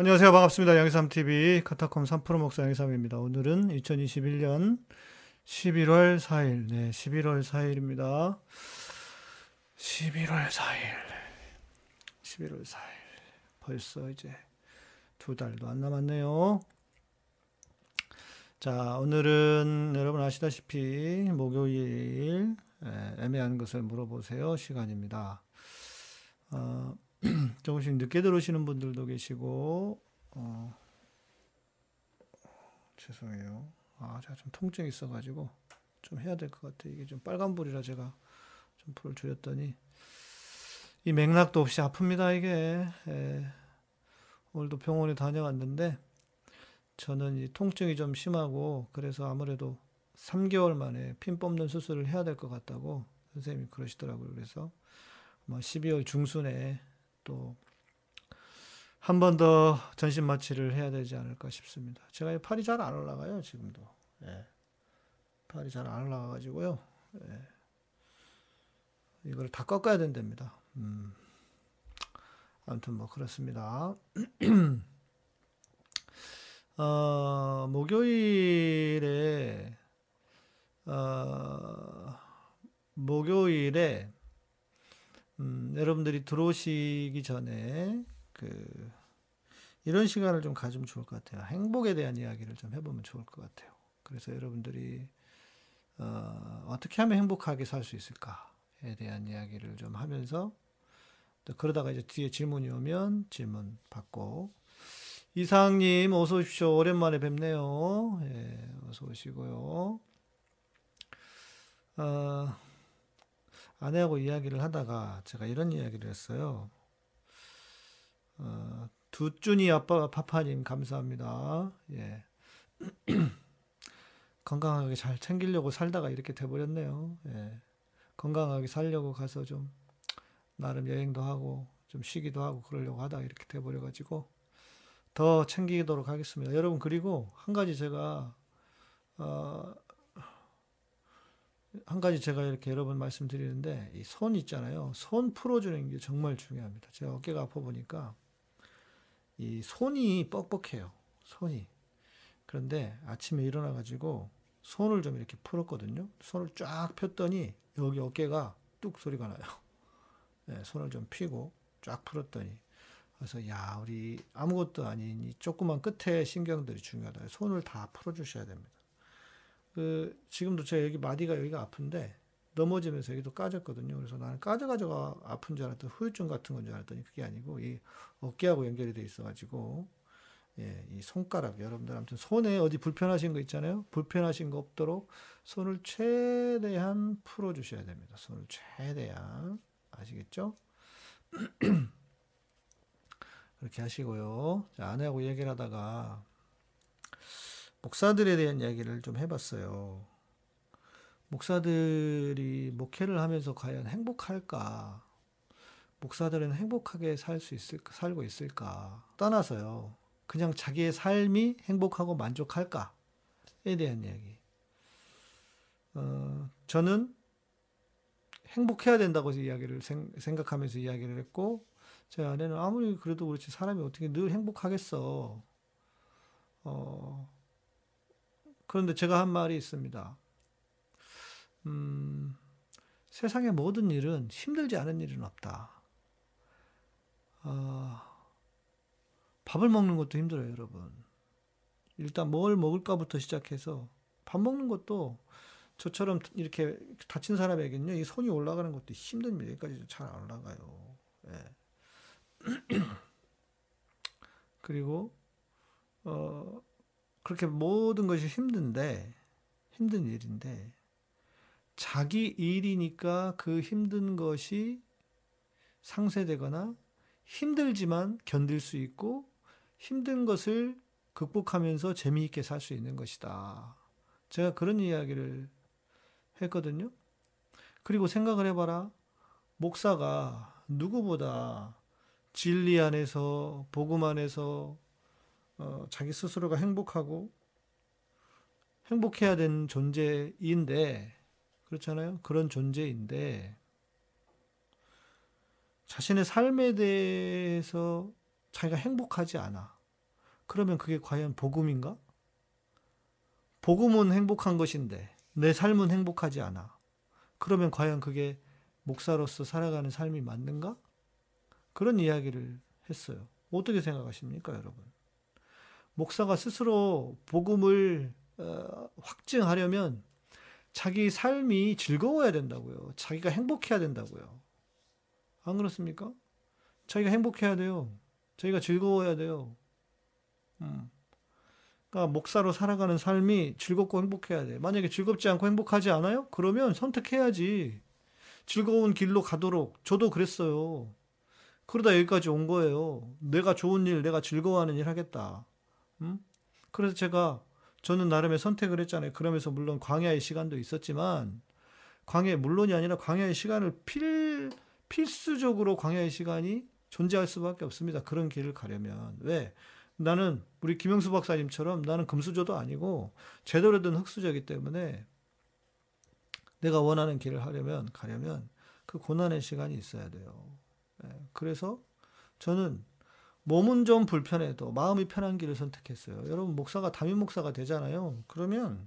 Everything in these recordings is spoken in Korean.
안녕하세요. 반갑습니다. 양희삼TV 카타콤 3프로 목사 양희삼입니다. 오늘은 2021년 11월 4일, 네, 11월 4일입니다. 11월 4일, 11월 4일. 벌써 이제 두 달도 안 남았네요. 자, 오늘은 여러분 아시다시피 목요일 예, 애매한 것을 물어보세요 시간입니다. 어, 조금씩 늦게 들어오시는 분들도 계시고, 어, 죄송해요. 아, 제가 좀 통증 이 있어가지고 좀 해야 될 것 같아요. 이게 좀 빨간불이라 제가 좀 불을 줄였더니 이 맥락도 없이 아픕니다, 이게. 예. 오늘도 병원에 다녀왔는데 저는 이 통증이 좀 심하고 그래서 아무래도 3개월 만에 핀 뽑는 수술을 해야 될 것 같다고 선생님이 그러시더라고요. 그래서 아마 12월 중순에 또 한 번 더 전신 마취를 해야 되지 않을까 싶습니다. 제가 이 팔이 잘 안 올라가요, 지금도. 예. 팔이 잘 안 올라가가지고요. 예. 이걸 다 꺾어야 된답니다. 음. 아무튼 뭐 그렇습니다. 어, 목요일에 어, 목요일에 음, 여러분들이 들어오시기 전에 그 이런 시간을 좀 가지면 좋을 것 같아요. 행복에 대한 이야기를 좀 해보면 좋을 것 같아요. 그래서 여러분들이 어, 어떻게 하면 행복하게 살 수 있을까에 대한 이야기를 좀 하면서 그러다가 이제 뒤에 질문이 오면 질문 받고 이상님 어서 오십시오. 오랜만에 뵙네요. 예, 어서 오시고요. 어, 아내하고 이야기를 하다가 제가 이런 이야기를 했어요. 어, 두준이 아빠 파파님 감사합니다. 예. 건강하게 잘 챙기려고 살다가 이렇게 돼버렸네요. 예. 건강하게 살려고 가서 좀 나름 여행도 하고 좀 쉬기도 하고 그러려고 하다가 이렇게 돼버려가지고 더 챙기도록 하겠습니다. 여러분 그리고 한 가지 제가 어, 한 가지 제가 이렇게 여러 번 말씀드리는데 이 손 있잖아요. 손 풀어주는 게 정말 중요합니다. 제가 어깨가 아파 보니까 이 손이 뻑뻑해요. 손이. 그런데 아침에 일어나 가지고 손을 좀 이렇게 풀었거든요. 손을 쫙 폈더니 여기 어깨가 뚝 소리가 나요. 네, 손을 좀 피고 쫙 풀었더니 그래서 야 우리 아무것도 아닌 이 조그만 끝에 신경들이 중요하다. 손을 다 풀어주셔야 됩니다. 그 지금도 제 여기 마디가 여기가 아픈데 넘어지면서 여기도 까졌거든요. 그래서 나는 까져가지고 아픈 줄 알았더니 후유증 같은 건 줄 알았더니 그게 아니고 이 어깨하고 연결이 돼 있어가지고 예, 이 손가락 여러분들 아무튼 손에 어디 불편하신 거 있잖아요. 불편하신 거 없도록 손을 최대한 풀어 주셔야 됩니다. 손을 최대한 아시겠죠? 그렇게 하시고요. 자, 아내하고 얘기를 하다가 목사들에 대한 이야기를 좀 해봤어요. 목사들이 목회를 하면서 과연 행복할까? 목사들은 행복하게 살 수 있을까, 살고 있을까? 떠나서요. 그냥 자기의 삶이 행복하고 만족할까에 대한 이야기. 어, 저는 행복해야 된다고 이야기를 생, 각하면서 이야기를 했고, 제 아내는 아무리 그래도 그렇지 사람이 어떻게 늘 행복하겠어. 어, 그런데 제가 한 말이 있습니다. 음, 세상의 모든 일은 힘들지 않은 일은 없다. 어, 밥을 먹는 것도 힘들어요, 여러분. 일단 뭘 먹을까부터 시작해서 밥 먹는 것도 저처럼 이렇게 다친 사람에게는요, 이 손이 올라가는 것도 힘듭니다. 여기까지 잘 안 올라가요. 예. 그리고 어, 그렇게 모든 것이 힘든데 힘든 일인데 자기 일이니까 그 힘든 것이 상쇄되거나 힘들지만 견딜 수 있고 힘든 것을 극복하면서 재미있게 살 수 있는 것이다. 제가 그런 이야기를 했거든요. 그리고 생각을 해봐라. 목사가 누구보다 진리 안에서, 복음 안에서 어, 자기 스스로가 행복하고 행복해야 되는 존재인데, 그렇잖아요? 그런 존재인데, 자신의 삶에 대해서 자기가 행복하지 않아. 그러면 그게 과연 복음인가? 복음은 행복한 것인데 내 삶은 행복하지 않아. 그러면 과연 그게 목사로서 살아가는 삶이 맞는가? 그런 이야기를 했어요. 어떻게 생각하십니까, 여러분? 목사가 스스로 복음을 어, 확증하려면 자기 삶이 즐거워야 된다고요. 자기가 행복해야 된다고요. 안 그렇습니까? 자기가 행복해야 돼요. 자기가 즐거워야 돼요. 음. 그러니까 목사로 살아가는 삶이 즐겁고 행복해야 돼. 만약에 즐겁지 않고 행복하지 않아요? 그러면 선택해야지. 즐거운 길로 가도록. 저도 그랬어요. 그러다 여기까지 온 거예요. 내가 좋은 일, 내가 즐거워하는 일 하겠다. 음? 그래서 제가 저는 나름의 선택을 했잖아요. 그러면서 물론 광야의 시간도 있었지만 광야 물론이 아니라 광야의 시간을 필 필수적으로 광야의 시간이 존재할 수밖에 없습니다. 그런 길을 가려면 왜? 나는 우리 김영수 박사님처럼 나는 금수저도 아니고 제대로 된 흑수저이기 때문에 내가 원하는 길을 하려면 가려면 그 고난의 시간이 있어야 돼요. 예, 그래서 저는 몸은 좀 불편해도 마음이 편한 길을 선택했어요. 여러분 목사가 담임 목사가 되잖아요. 그러면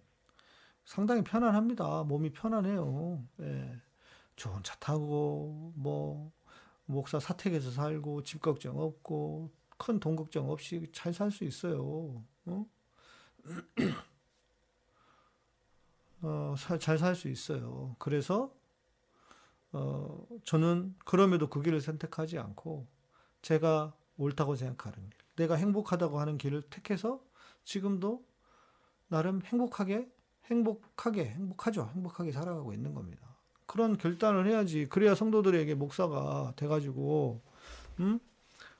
상당히 편안합니다. 몸이 편안해요. 예. 좋은 차 타고 뭐 목사 사택에서 살고 집 걱정 없고 큰 돈 걱정 없이 잘 살 수 있어요. 어? 어, 잘 살 수 있어요. 그래서 어, 저는 그럼에도 그 길을 선택하지 않고 제가 옳다고 생각하는 길, 내가 행복하다고 하는 길을 택해서 지금도 나름 행복하게, 행복하게, 행복하죠. 행복하게 살아가고 있는 겁니다. 그런 결단을 해야지. 그래야 성도들에게 목사가 돼가지고, 음?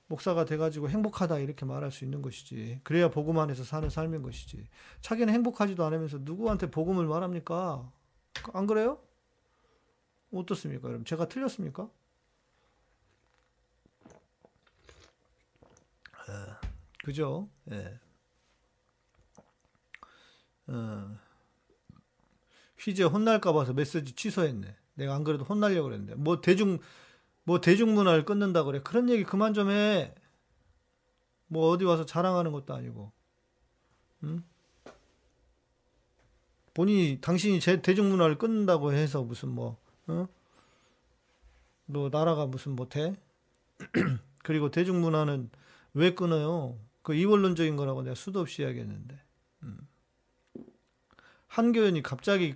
목사가 돼가지고 행복하다 이렇게 말할 수 있는 것이지. 그래야 복음 안에서 사는 삶인 것이지. 자기는 행복하지도 않으면서 누구한테 복음을 말합니까? 안 그래요? 어떻습니까? 여러분, 제가 틀렸습니까? 그죠? 예. 어, 휘재 혼날까 봐서 메시지 취소했네. 내가 안 그래도 혼날려고 그랬는데. 뭐 대중, 뭐 대중문화를 끊는다 그래. 그런 얘기 그만 좀 해. 뭐 어디 와서 자랑하는 것도 아니고. 응? 본인이, 당신이 제 대중문화를 끊는다고 해서 무슨 뭐, 어? 너 나라가 무슨 못해? 그리고 대중문화는 왜 끊어요? 그 이원론적인 거라고 내가 수도 없이 이야기했는데. 음. 한교연이 갑자기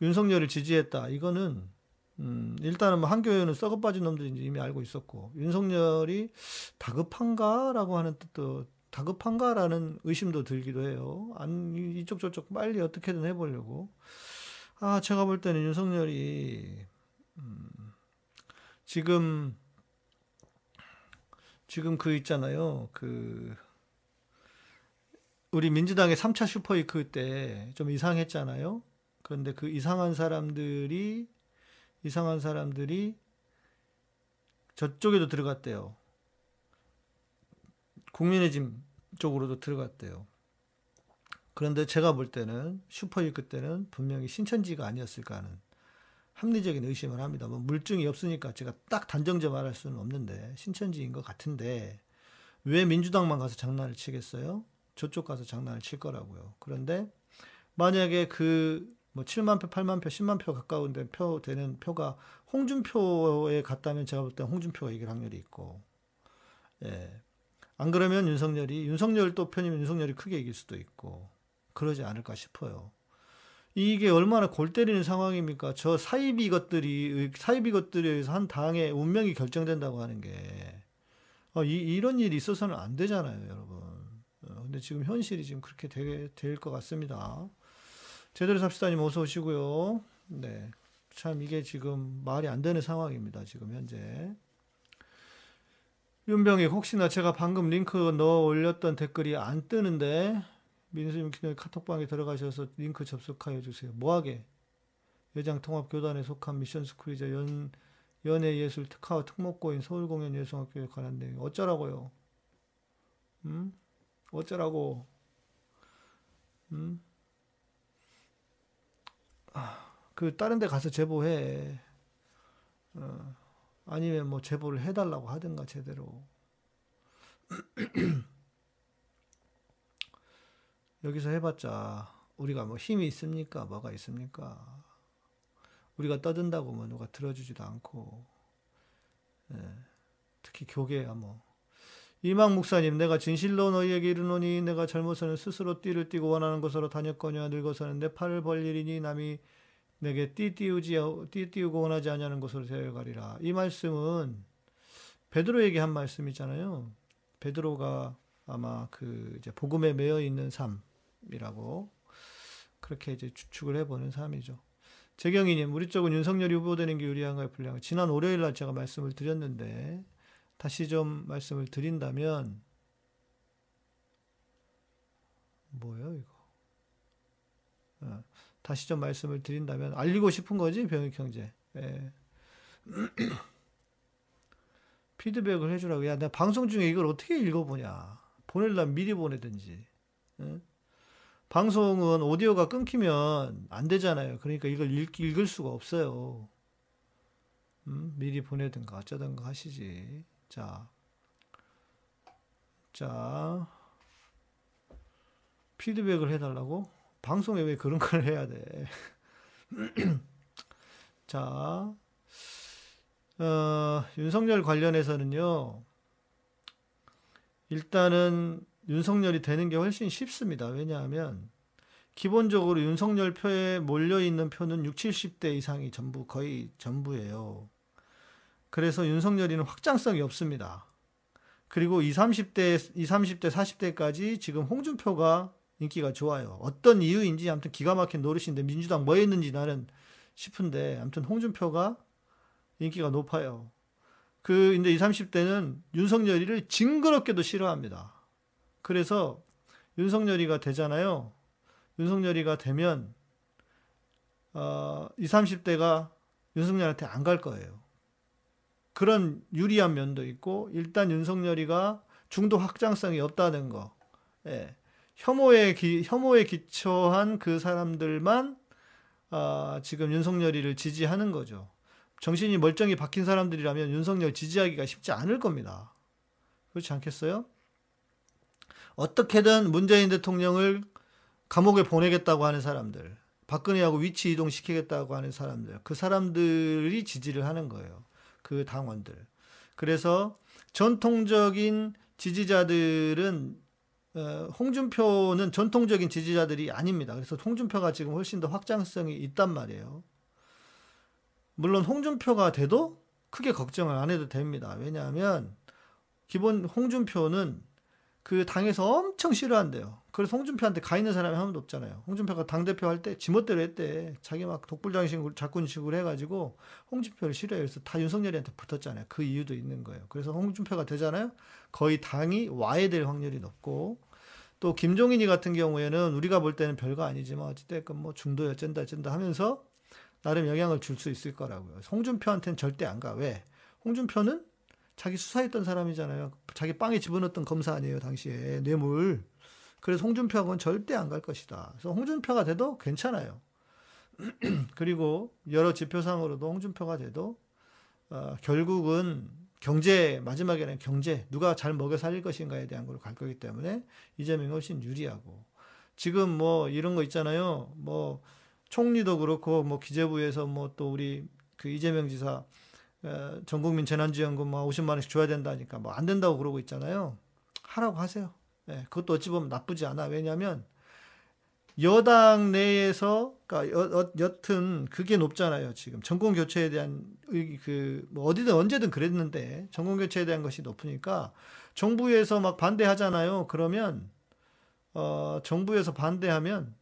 윤석열을 지지했다. 이거는 음, 일단은 뭐 한교연은 썩어 빠진 놈들인지 이미 알고 있었고 윤석열이 다급한가라고 하는 뜻도 다급한가라는 의심도 들기도 해요. 안 이쪽 저쪽 빨리 어떻게든 해보려고. 아 제가 볼 때는 윤석열이 음, 지금 지금 그 있잖아요. 그 우리 민주당의 3차 슈퍼위크 때 좀 이상했잖아요. 그런데 그 이상한 사람들이 이상한 사람들이 저쪽에도 들어갔대요. 국민의힘 쪽으로도 들어갔대요. 그런데 제가 볼 때는 슈퍼위크 때는 분명히 신천지가 아니었을까 하는 합리적인 의심을 합니다. 뭐 물증이 없으니까 제가 딱 단정져 말할 수는 없는데 신천지인 것 같은데 왜 민주당만 가서 장난을 치겠어요? 저쪽 가서 장난을 칠 거라고요. 그런데 만약에 그 뭐 7만 표, 8만 표, 10만 표 가까운데 표 되는 표가 홍준표에 갔다면 제가 볼 때 홍준표가 이길 확률이 있고, 예. 안 그러면 윤석열이, 윤석열 또 편이면 윤석열이 크게 이길 수도 있고, 그러지 않을까 싶어요. 이게 얼마나 골 때리는 상황입니까? 저 사이비 것들이 사이비 것들에 의해서 한 당의 운명이 결정된다고 하는 게 어, 이, 이런 일이 있어서는 안 되잖아요, 여러분. 어, 근데 지금 현실이 지금 그렇게 될 것 같습니다. 제대로 삽시다님 어서 오시고요. 네, 참 이게 지금 말이 안 되는 상황입니다. 지금 현재. 윤병희 혹시나 제가 방금 링크 넣어 올렸던 댓글이 안 뜨는데 민수님 카톡방에 들어가셔서 링크 접속하여 주세요. 뭐하게? 여장 통합 교단에 속한 미션 스쿨이자 연, 연예 예술 특화와 특목고인 서울공연예술학교에 관한 내용. 어쩌라고요? 음? 어쩌라고? 음? 아, 그 다른 데 가서 제보해. 어, 아니면 뭐 제보를 해달라고 하든가 제대로. 여기서 해봤자 우리가 뭐 힘이 있습니까? 뭐가 있습니까? 우리가 떠든다고 뭐 누가 들어주지도 않고 예, 특히 교계야 뭐 이망 목사님 내가 진실로 너희에게 이르노니 내가 젊어서는 스스로 띠를 띠고 원하는 곳으로 다녔거니와 늙어서는 내 팔을 벌리리니 남이 내게 띠 띠우지 띠 띠우고 원하지 아니하는 곳으로 데려가리라 이 말씀은 베드로에게 한 말씀이잖아요 베드로가 아마 그 이제 복음에 매여 있는 삶이라고 그렇게 이제 추측을 해보는 삶이죠. 재경이님, 우리 쪽은 윤석열이 후보되는 게 유리한가요, 불리한가요? 지난 월요일 날 제가 말씀을 드렸는데 다시 좀 말씀을 드린다면 뭐예요 이거? 어, 다시 좀 말씀을 드린다면 알리고 싶은 거지 병역 형제. 예. 피드백을 해주라고. 야, 내가 방송 중에 이걸 어떻게 읽어보냐. 보낼려면 미리 보내든지. 예? 방송은 오디오가 끊기면 안 되잖아요. 그러니까 이걸 읽, 읽을 수가 없어요. 음, 미리 보내든가 어쩌든가 하시지. 자, 자, 피드백을 해달라고? 방송에 왜 그런 걸 해야 돼? 자, 어, 윤석열 관련해서는요, 일단은 윤석열이 되는 게 훨씬 쉽습니다. 왜냐하면, 기본적으로 윤석열 표에 몰려있는 표는 60, 70대 이상이 전부, 거의 전부예요. 그래서 윤석열이는 확장성이 없습니다. 그리고 20, 30대, 20, 30대, 40대까지 지금 홍준표가 인기가 좋아요. 어떤 이유인지 아무튼 기가 막힌 노릇인데 민주당 뭐 했는지 나는 싶은데 아무튼 홍준표가 인기가 높아요. 그 이제 20, 30대는 윤석열이를 징그럽게도 싫어합니다. 그래서 윤석열이가 되잖아요. 윤석열이가 되면 어, 20, 30대가 윤석열한테 안 갈 거예요. 그런 유리한 면도 있고 일단 윤석열이가 중도 확장성이 없다는 거. 예. 혐오에 기, 혐오에 기초한 그 사람들만 아, 지금 윤석열이를 지지하는 거죠. 정신이 멀쩡히 박힌 사람들이라면 윤석열 지지하기가 쉽지 않을 겁니다. 그렇지 않겠어요? 어떻게든 문재인 대통령을 감옥에 보내겠다고 하는 사람들, 박근혜하고 위치 이동시키겠다고 하는 사람들, 그 사람들이 지지를 하는 거예요. 그 당원들. 그래서 전통적인 지지자들은 어, 홍준표는 전통적인 지지자들이 아닙니다. 그래서 홍준표가 지금 훨씬 더 확장성이 있단 말이에요. 물론 홍준표가 돼도 크게 걱정을 안 해도 됩니다. 왜냐하면 기본 홍준표는 그 당에서 엄청 싫어한대요. 그래서 홍준표한테 가 있는 사람이 한 명도 없잖아요. 홍준표가 당대표 할 때 지멋대로 했대. 자기 막 독불장식으로 작군식으로 해가지고 홍준표를 싫어해요. 그래서 다 윤석열이한테 붙었잖아요. 그 이유도 있는 거예요. 그래서 홍준표가 되잖아요. 거의 당이 와야 될 확률이 높고 또 김종인이 같은 경우에는 우리가 볼 때는 별거 아니지만 어찌됐건 뭐 중도에 어쩐다 어쩐다 하면서 나름 영향을 줄 수 있을 거라고요. 홍준표한테는 절대 안 가. 왜? 홍준표는 자기 수사했던 사람이잖아요. 자기 빵에 집어넣었던 검사 아니에요, 당시에. 뇌물. 그래서 홍준표하고는 절대 안 갈 것이다. 그래서 홍준표가 돼도 괜찮아요. 그리고 여러 지표상으로도 홍준표가 돼도 어, 결국은 경제 마지막에는 경제 누가 잘 먹여 살릴 것인가에 대한 걸갈 거기 때문에 이재명이 훨씬 유리하고 지금 뭐 이런 거 있잖아요. 뭐 총리도 그렇고 뭐 기재부에서 뭐 또 우리 그 이재명 지사 어, 전국민 재난지원금 뭐 50만 원씩 줘야 된다니까 뭐 안 된다고 그러고 있잖아요. 하라고 하세요. 예, 그것도 어찌 보면 나쁘지 않아. 왜냐하면 여당 내에서 그러니까 여, 여 튼 그게 높잖아요. 지금 정권 교체에 대한 그 뭐 어디든 언제든 그랬는데 정권 교체에 대한 것이 높으니까 정부에서 막 반대하잖아요. 그러면 어 정부에서 반대하면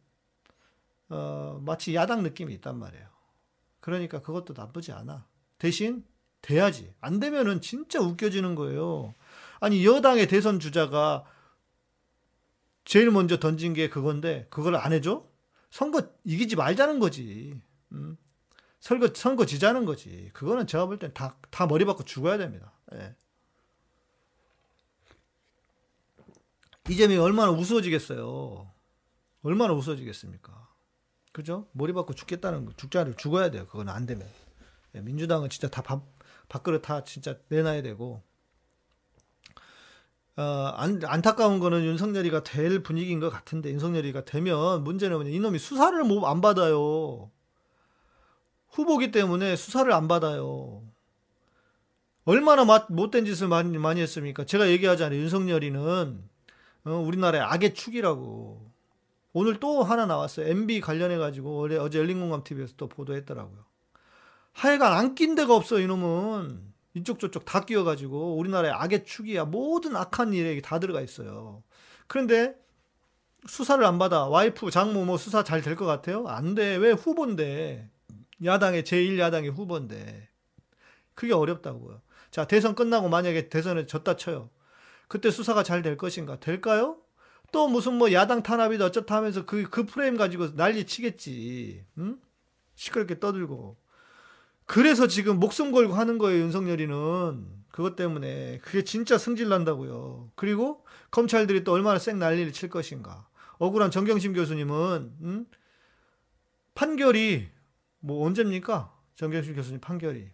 어 마치 야당 느낌이 있단 말이에요. 그러니까 그것도 나쁘지 않아. 대신 돼야지. 안 되면은 진짜 웃겨지는 거예요. 아니 여당의 대선 주자가 제일 먼저 던진 게 그건데 그걸 안 해줘? 선거 이기지 말자는 거지. 음. 선거 선거 지자는 거지. 그거는 제가 볼 땐 다 다 머리 받고 죽어야 됩니다. 예. 이재명이 얼마나 우스워지겠어요. 얼마나 우스워지겠습니까? 그죠? 머리 받고 죽겠다는 거, 죽자를 죽어야 돼요. 그건 안 되면. 예, 민주당은 진짜 다 밥, 밥그릇 다 진짜 내놔야 되고 어, 안, 안타까운 거는 윤석열이가 될 분위기인 것 같은데 윤석열이가 되면 문제는 뭐냐 이놈이 수사를 뭐안 받아요. 후보기 때문에 수사를 안 받아요. 얼마나 못된 짓을 많이, 많이 했습니까? 제가 얘기하잖아요. 윤석열이는 어, 우리나라의 악의 축이라고. 오늘 또 하나 나왔어요. MB 관련해가지고 어제 열린공감 TV에서 또 보도했더라고요. 하여간 안 낀 데가 없어 이놈은. 이쪽 저쪽 다 끼어가지고 우리나라의 악의 축이야. 모든 악한 일에 다 들어가 있어요. 그런데 수사를 안 받아. 와이프, 장모 뭐 수사 잘 될 것 같아요? 안 돼. 왜 후보인데. 야당의 제1 야당의 후보인데. 그게 어렵다고요. 자, 대선 끝나고 만약에 대선에 졌다 쳐요. 그때 수사가 잘 될 것인가? 될까요? 또 무슨 뭐 야당 탄압이다 어쩌다 하면서 그, 그 프레임 가지고 난리 치겠지. 응? 시끄럽게 떠들고. 그래서 지금 목숨 걸고 하는 거예요, 윤석열이는. 그것 때문에. 그게 진짜 승질 난다고요. 그리고 검찰들이 또 얼마나 쌩 난리를 칠 것인가. 억울한 정경심 교수님은, 응? 판결이, 뭐 언제입니까? 정경심 교수님 판결이.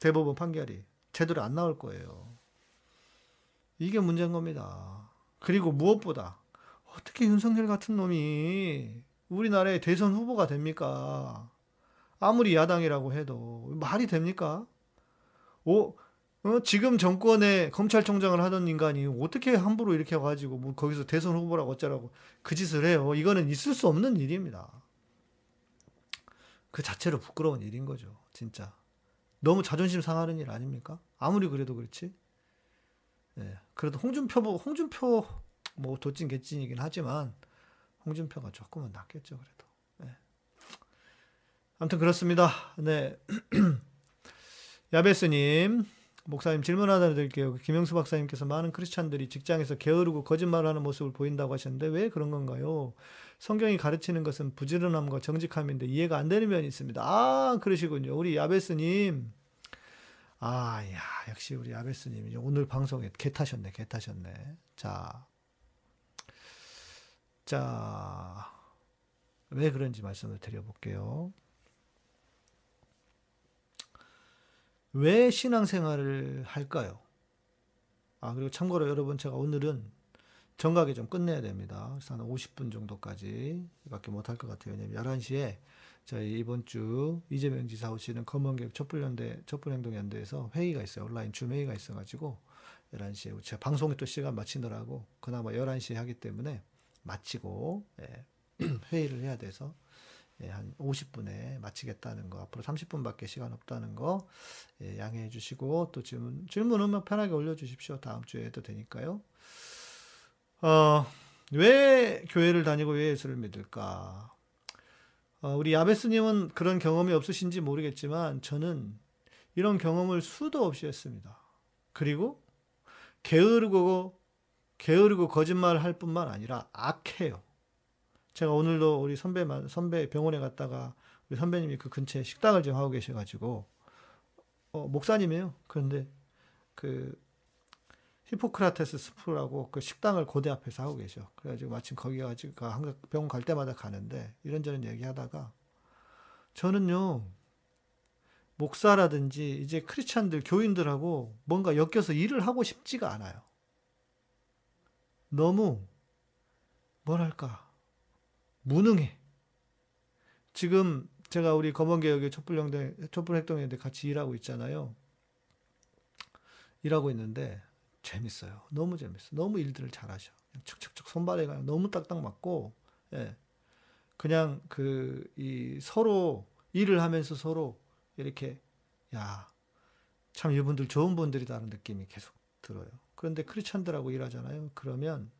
대법원 판결이. 제대로 안 나올 거예요. 이게 문제인 겁니다. 그리고 무엇보다, 어떻게 윤석열 같은 놈이 우리나라의 대선 후보가 됩니까? 아무리 야당이라고 해도 말이 됩니까? 오, 어? 지금 정권의 검찰총장을 하던 인간이 어떻게 함부로 이렇게 와가지고 뭐 거기서 대선 후보라고 어쩌라고 그 짓을 해요. 이거는 있을 수 없는 일입니다. 그 자체로 부끄러운 일인 거죠. 진짜. 너무 자존심 상하는 일 아닙니까? 아무리 그래도 그렇지. 네. 그래도 홍준표, 홍준표, 뭐, 도찐 개찐이긴 하지만, 홍준표가 조금은 낫겠죠, 그래도. 아무튼 그렇습니다. 네. 야베스님, 목사님 질문 하나 드릴게요. 김영수 박사님께서 많은 크리스찬들이 직장에서 게으르고 거짓말하는 모습을 보인다고 하셨는데 왜 그런 건가요? 성경이 가르치는 것은 부지런함과 정직함인데 이해가 안 되는 면이 있습니다. 아, 그러시군요. 우리 야베스님. 아, 야, 역시 우리 야베스님. 오늘 방송에 개 타셨네, 개 타셨네. 자. 자. 왜 그런지 말씀을 드려볼게요. 왜 신앙생활을 할까요? 아, 그리고 참고로 여러분 제가 오늘은 정각에 좀 끝내야 됩니다. 그래서 한 50분 정도까지 밖에 못할 것 같아요. 왜냐면 11시에 저희 이번 주 이재명 지사 오시는 검언개혁 촛불연대, 촛불행동연대에서 회의가 있어요. 온라인 줌 회의가 있어가지고 11시에 제가 방송에 또 시간 마치느라고 그나마 11시에 하기 때문에 마치고 예, 회의를 해야 돼서 예, 한 50분에 마치겠다는 거, 앞으로 30분밖에 시간 없다는 거 예, 양해해 주시고 또 질문 질문은 뭐 편하게 올려 주십시오. 다음 주에 해도 되니까요. 어, 왜 교회를 다니고 왜 예수를 믿을까? 어, 우리 야베스님은 그런 경험이 없으신지 모르겠지만 저는 이런 경험을 수도 없이 했습니다. 그리고 게으르고 게으르고 거짓말 할 뿐만 아니라 악해요. 제가 오늘도 우리 선배 선배 병원에 갔다가 우리 선배님이 그 근처에 식당을 좀 하고 계셔가지고 어, 목사님이에요. 그런데 그 히포크라테스 스프라고 그 식당을 고대 앞에서 하고 계셔. 그래가지고 마침 거기 가지고 그 항상 병원 갈 때마다 가는데 이런저런 얘기하다가 저는요 목사라든지 이제 크리스찬들 교인들하고 뭔가 엮여서 일을 하고 싶지가 않아요. 너무 뭐랄까 무능해. 지금 제가 우리 검언개혁의 촛불영대, 촛불핵동연대 같이 일하고 있잖아요. 일하고 있는데 재밌어요. 너무 재밌어. 너무 일들을 잘하셔. 척척척 손발에가 너무 딱딱 맞고, 예. 그냥 그, 이 서로 일을 하면서 서로 이렇게, 야, 참 이분들 좋은 분들이다는 느낌이 계속 들어요. 그런데 크리스찬들하고 일하잖아요. 그러면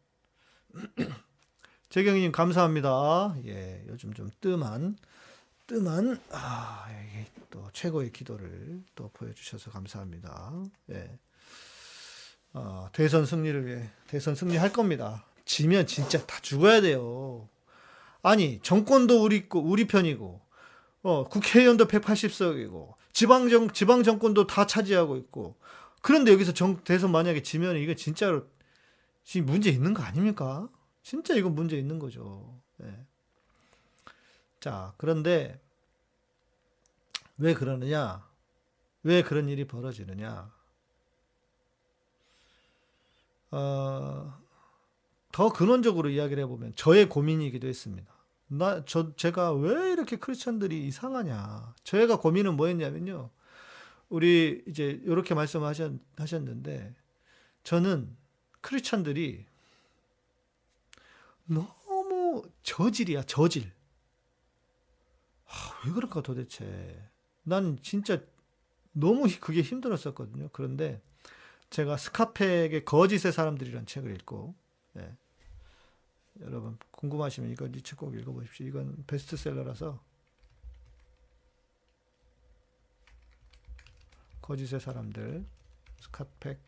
재경님 감사합니다. 예, 요즘 좀 뜸한 뜸한 아, 이게 또 최고의 기도를 또 보여주셔서 감사합니다. 예. 어, 대선 승리를 위해 대선 승리할 겁니다. 지면 진짜 다 죽어야 돼요. 아니 정권도 우리 우리 편이고 어, 국회의원도 180석이고 지방정 지방 정권도 다 차지하고 있고 그런데 여기서 정, 대선 만약에 지면 이게 진짜로 지금 문제 있는 거 아닙니까? 진짜 이건 문제 있는 거죠. 네. 자, 그런데 왜 그러느냐? 왜 그런 일이 벌어지느냐? 어, 더 근원적으로 이야기를 해보면 저의 고민이기도 했습니다. 나, 저, 제가 왜 이렇게 크리스천들이 이상하냐. 저희가 고민은 뭐였냐면요. 우리 이제 이렇게 말씀하셨는데, 저는 크리스천들이 너무 저질이야, 저질. 아, 왜 그럴까 도대체. 난 진짜 너무 그게 힘들었었거든요. 그런데 제가 스카펙의 거짓의 사람들이란 책을 읽고, 네. 여러분 궁금하시면 이거 이 책 꼭 읽어보십시오. 이건 베스트셀러라서 거짓의 사람들 스카펙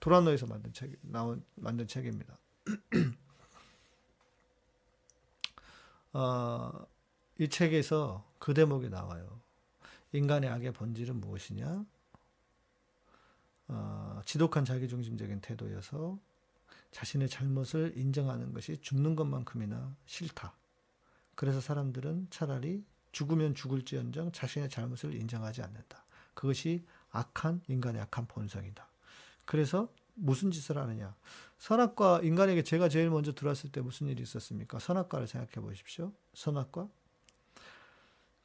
도란노에서 만든 책 나온 만든 책입니다. 어, 이 책에서 그 대목이 나와요. 인간의 악의 본질은 무엇이냐? 어, 지독한 자기중심적인 태도여서 자신의 잘못을 인정하는 것이 죽는 것만큼이나 싫다. 그래서 사람들은 차라리 죽으면 죽을지언정 자신의 잘못을 인정하지 않는다. 그것이 악한 인간의 악한 본성이다. 그래서 무슨 짓을 하느냐? 선악과 인간에게 제가 제일 먼저 들어왔을 때 무슨 일이 있었습니까? 선악과를 생각해 보십시오. 선악과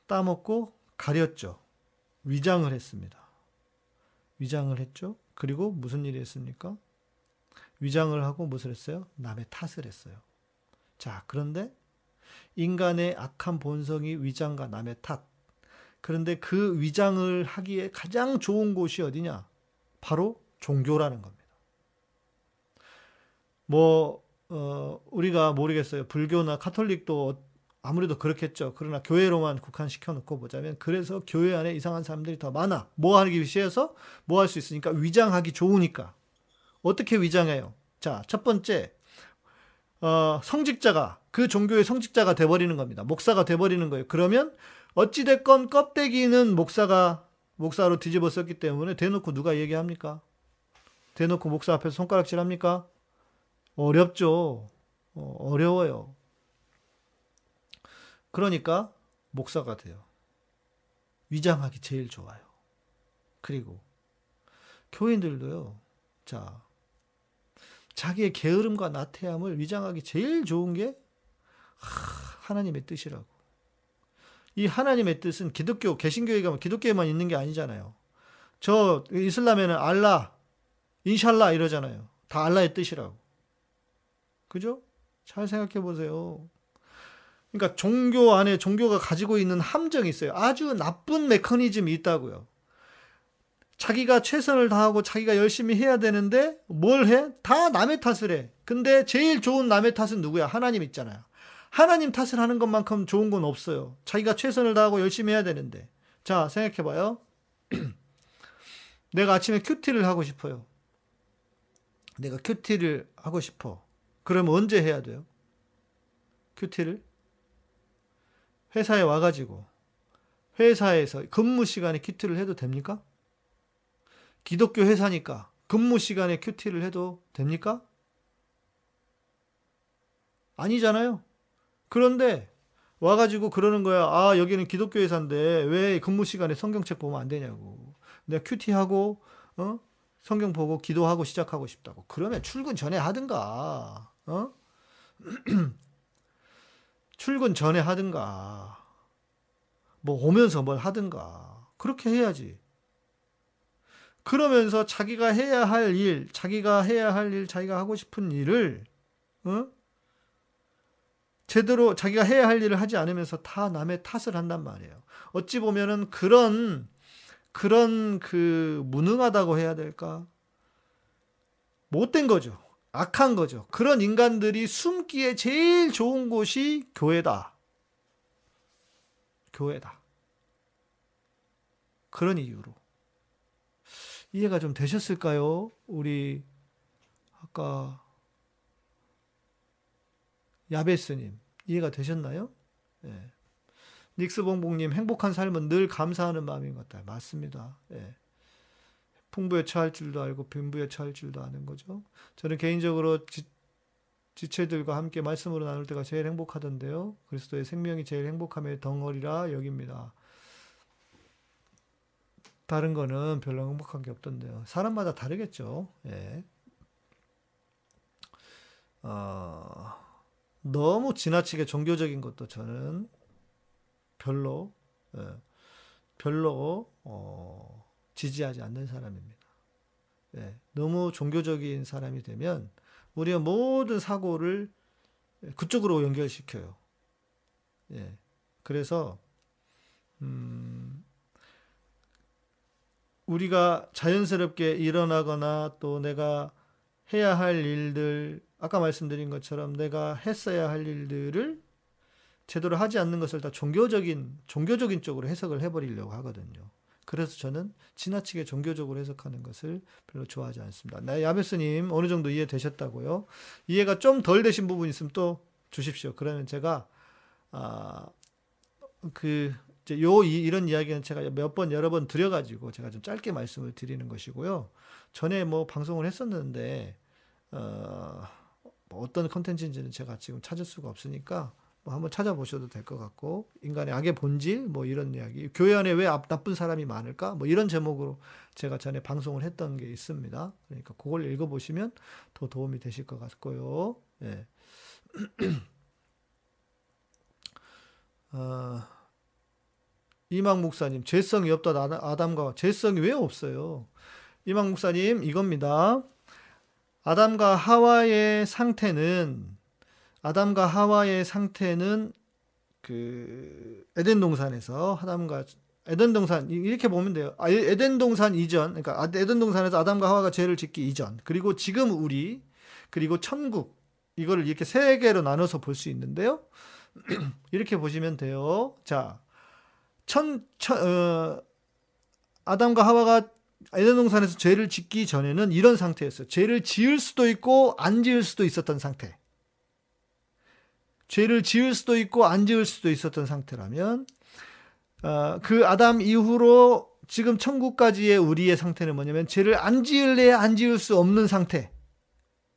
따먹고 가렸죠. 위장을 했습니다. 위장을 했죠. 그리고 무슨 일이 했습니까? 위장을 하고 무엇을 했어요? 남의 탓을 했어요. 자, 그런데 인간의 악한 본성이 위장과 남의 탓. 그런데 그 위장을 하기에 가장 좋은 곳이 어디냐? 바로 종교라는 겁니다. 뭐, 어, 우리가 모르겠어요. 불교나 카톨릭도 아무래도 그렇겠죠. 그러나 교회로만 국한시켜 놓고 보자면 그래서 교회 안에 이상한 사람들이 더 많아. 뭐 하기 위해서 뭐 할 수 있으니까 위장하기 좋으니까. 어떻게 위장해요? 자, 첫 번째, 어, 성직자가, 그 종교의 성직자가 돼 버리는 겁니다. 목사가 돼 버리는 거예요. 그러면, 어찌 됐건 껍데기는 목사가, 목사로 뒤집어 썼기 때문에 대놓고 누가 얘기합니까? 대놓고 목사 앞에서 손가락질 합니까? 어렵죠. 어, 어려워요. 그러니까, 목사가 돼요. 위장하기 제일 좋아요. 그리고, 교인들도요, 자, 자기의 게으름과 나태함을 위장하기 제일 좋은 게 하나님의 뜻이라고. 이 하나님의 뜻은 기독교, 개신교에 가면 기독교에만 있는 게 아니잖아요. 저 이슬람에는 알라, 인샬라 이러잖아요. 다 알라의 뜻이라고. 그죠? 잘 생각해 보세요. 그러니까 종교 안에 종교가 가지고 있는 함정이 있어요. 아주 나쁜 메커니즘이 있다고요. 자기가 최선을 다하고 자기가 열심히 해야 되는데 뭘 해? 다 남의 탓을 해. 근데 제일 좋은 남의 탓은 누구야? 하나님 있잖아요. 하나님 탓을 하는 것만큼 좋은 건 없어요. 자기가 최선을 다하고 열심히 해야 되는데. 자, 생각해 봐요. 내가 아침에 QT를 하고 싶어요. 내가 QT를 하고 싶어. 그럼 언제 해야 돼요? QT를? 회사에 와가지고 회사에서 근무 시간에 QT를 해도 됩니까? 기독교 회사니까 근무 시간에 QT를 해도 됩니까? 아니잖아요. 그런데 와가지고 그러는 거야. 아, 여기는 기독교 회사인데 왜 근무 시간에 성경책 보면 안 되냐고. 내가 큐티하고, 어? 성경 보고 기도하고 시작하고 싶다고. 그러면 출근 전에 하든가, 어? 출근 전에 하든가. 뭐 오면서 뭘 하든가. 그렇게 해야지. 그러면서 자기가 해야 할 일, 자기가 해야 할 일, 자기가 하고 싶은 일을 어? 제대로 자기가 해야 할 일을 하지 않으면서 다 남의 탓을 한단 말이에요. 어찌 보면은 그런 그런 그 무능하다고 해야 될까? 못된 거죠. 악한 거죠. 그런 인간들이 숨기에 제일 좋은 곳이 교회다. 교회다. 그런 이유로. 이해가 좀 되셨을까요? 우리 아까 야베스님 이해가 되셨나요? 예. 닉스봉봉님 행복한 삶은 늘 감사하는 마음인 것 같아요. 맞습니다. 예. 풍부에 처할 줄도 알고 빈부에 처할 줄도 아는 거죠. 저는 개인적으로 지, 지체들과 함께 말씀으로 나눌 때가 제일 행복하던데요. 그리스도의 생명이 제일 행복함의 덩어리라 여깁니다. 다른 거는 별로 행복한 게 없던데요. 사람마다 다르겠죠. 예. 어, 너무 지나치게 종교적인 것도 저는 별로 예, 별로 어, 지지하지 않는 사람입니다. 예, 너무 종교적인 사람이 되면 우리가 모든 사고를 그쪽으로 연결시켜요. 예, 그래서 음, 우리가 자연스럽게 일어나거나 또 내가 해야 할 일들, 아까 말씀드린 것처럼 내가 했어야 할 일들을 제대로 하지 않는 것을 다 종교적인, 종교적인 쪽으로 해석을 해버리려고 하거든요. 그래서 저는 지나치게 종교적으로 해석하는 것을 별로 좋아하지 않습니다. 나 야베스님 어느 정도 이해되셨다고요? 이해가 좀 덜 되신 부분 있으면 또 주십시오. 그러면 제가 아, 그 이제 요 이, 런 이야기는 제가 몇 번 여러 번 드려가지고 제가 좀 짧게 말씀을 드리는 것이고요. 전에 뭐 방송을 했었는데 어, 뭐 어떤 컨텐츠인지는 제가 지금 찾을 수가 없으니까 뭐 한번 찾아보셔도 될 것 같고 인간의 악의 본질 뭐 이런 이야기 교회 안에 왜 나쁜 사람이 많을까 뭐 이런 제목으로 제가 전에 방송을 했던 게 있습니다. 그러니까 그걸 읽어보시면 더 도움이 되실 것 같고요. 예. 어, 이망 목사님, 죄성이 없다 아담과 죄성이 왜 없어요? 이망 목사님 이겁니다. 아담과 하와의 상태는 아담과 하와의 상태는 그 에덴 동산에서 아담과 에덴 동산 이렇게 보면 돼요. 아, 에덴 동산 이전, 그러니까 아, 에덴 동산에서 아담과 하와가 죄를 짓기 이전, 그리고 지금 우리 그리고 천국 이거를 이렇게 세 개로 나눠서 볼 수 있는데요. 이렇게 보시면 돼요. 자, 천, 천 어, 아담과 하와가 에덴 동산에서 죄를 짓기 전에는 이런 상태였어요. 죄를 지을 수도 있고 안 지을 수도 있었던 상태. 죄를 지을 수도 있고 안 지을 수도 있었던 상태라면 어, 그 아담 이후로 지금 천국까지의 우리의 상태는 뭐냐면 죄를 안 지을래야 안 지을 수 없는 상태.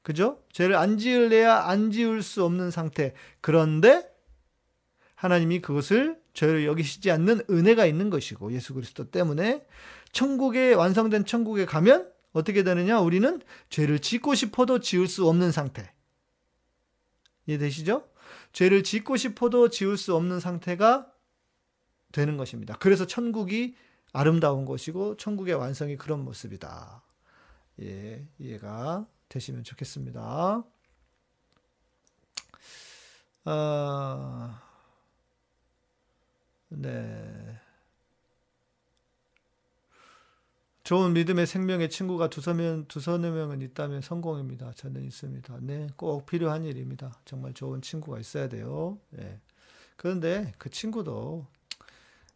그죠? 죄를 안 지을래야 안 지을 수 없는 상태. 그런데 하나님이 그것을 죄를 여기시지 않는 은혜가 있는 것이고 예수 그리스도 때문에 천국에 완성된 천국에 가면 어떻게 되느냐? 우리는 죄를 짓고 싶어도 지을 수 없는 상태. 이해되시죠? 죄를 짓고 싶어도 지을 수 없는 상태가 되는 것입니다. 그래서 천국이 아름다운 것이고 천국의 완성이 그런 모습이다. 예, 이해가 되시면 좋겠습니다. 아, 네. 좋은 믿음의 생명의 친구가 두서면 두서너 명은 있다면 성공입니다. 저는 있습니다. 네, 꼭 필요한 일입니다. 정말 좋은 친구가 있어야 돼요. 네. 그런데 그 친구도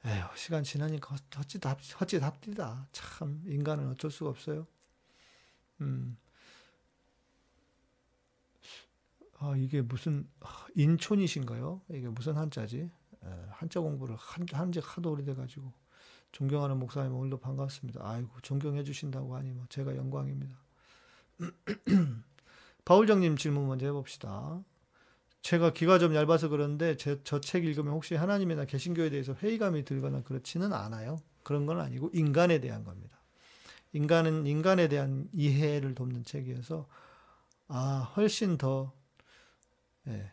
에휴, 시간 지나니까 헛짓 헛짓 합디다. 참 인간은 어쩔 수가 없어요. 음. 아, 이게 무슨 인촌이신가요? 이게 무슨 한자지? 한자 공부를 한, 한지 하도 오래돼가지고 존경하는 목사님 오늘도 반갑습니다. 아이고 존경해 주신다고 하니 뭐 제가 영광입니다. 바울정님 질문 먼저 해봅시다. 제가 귀가 좀 얇아서 그런데 저 책 읽으면 혹시 하나님이나 개신교에 대해서 회의감이 들거나 그렇지는 않아요. 그런 건 아니고 인간에 대한 겁니다. 인간은 인간에 대한 이해를 돕는 책이어서 아 훨씬 더 예,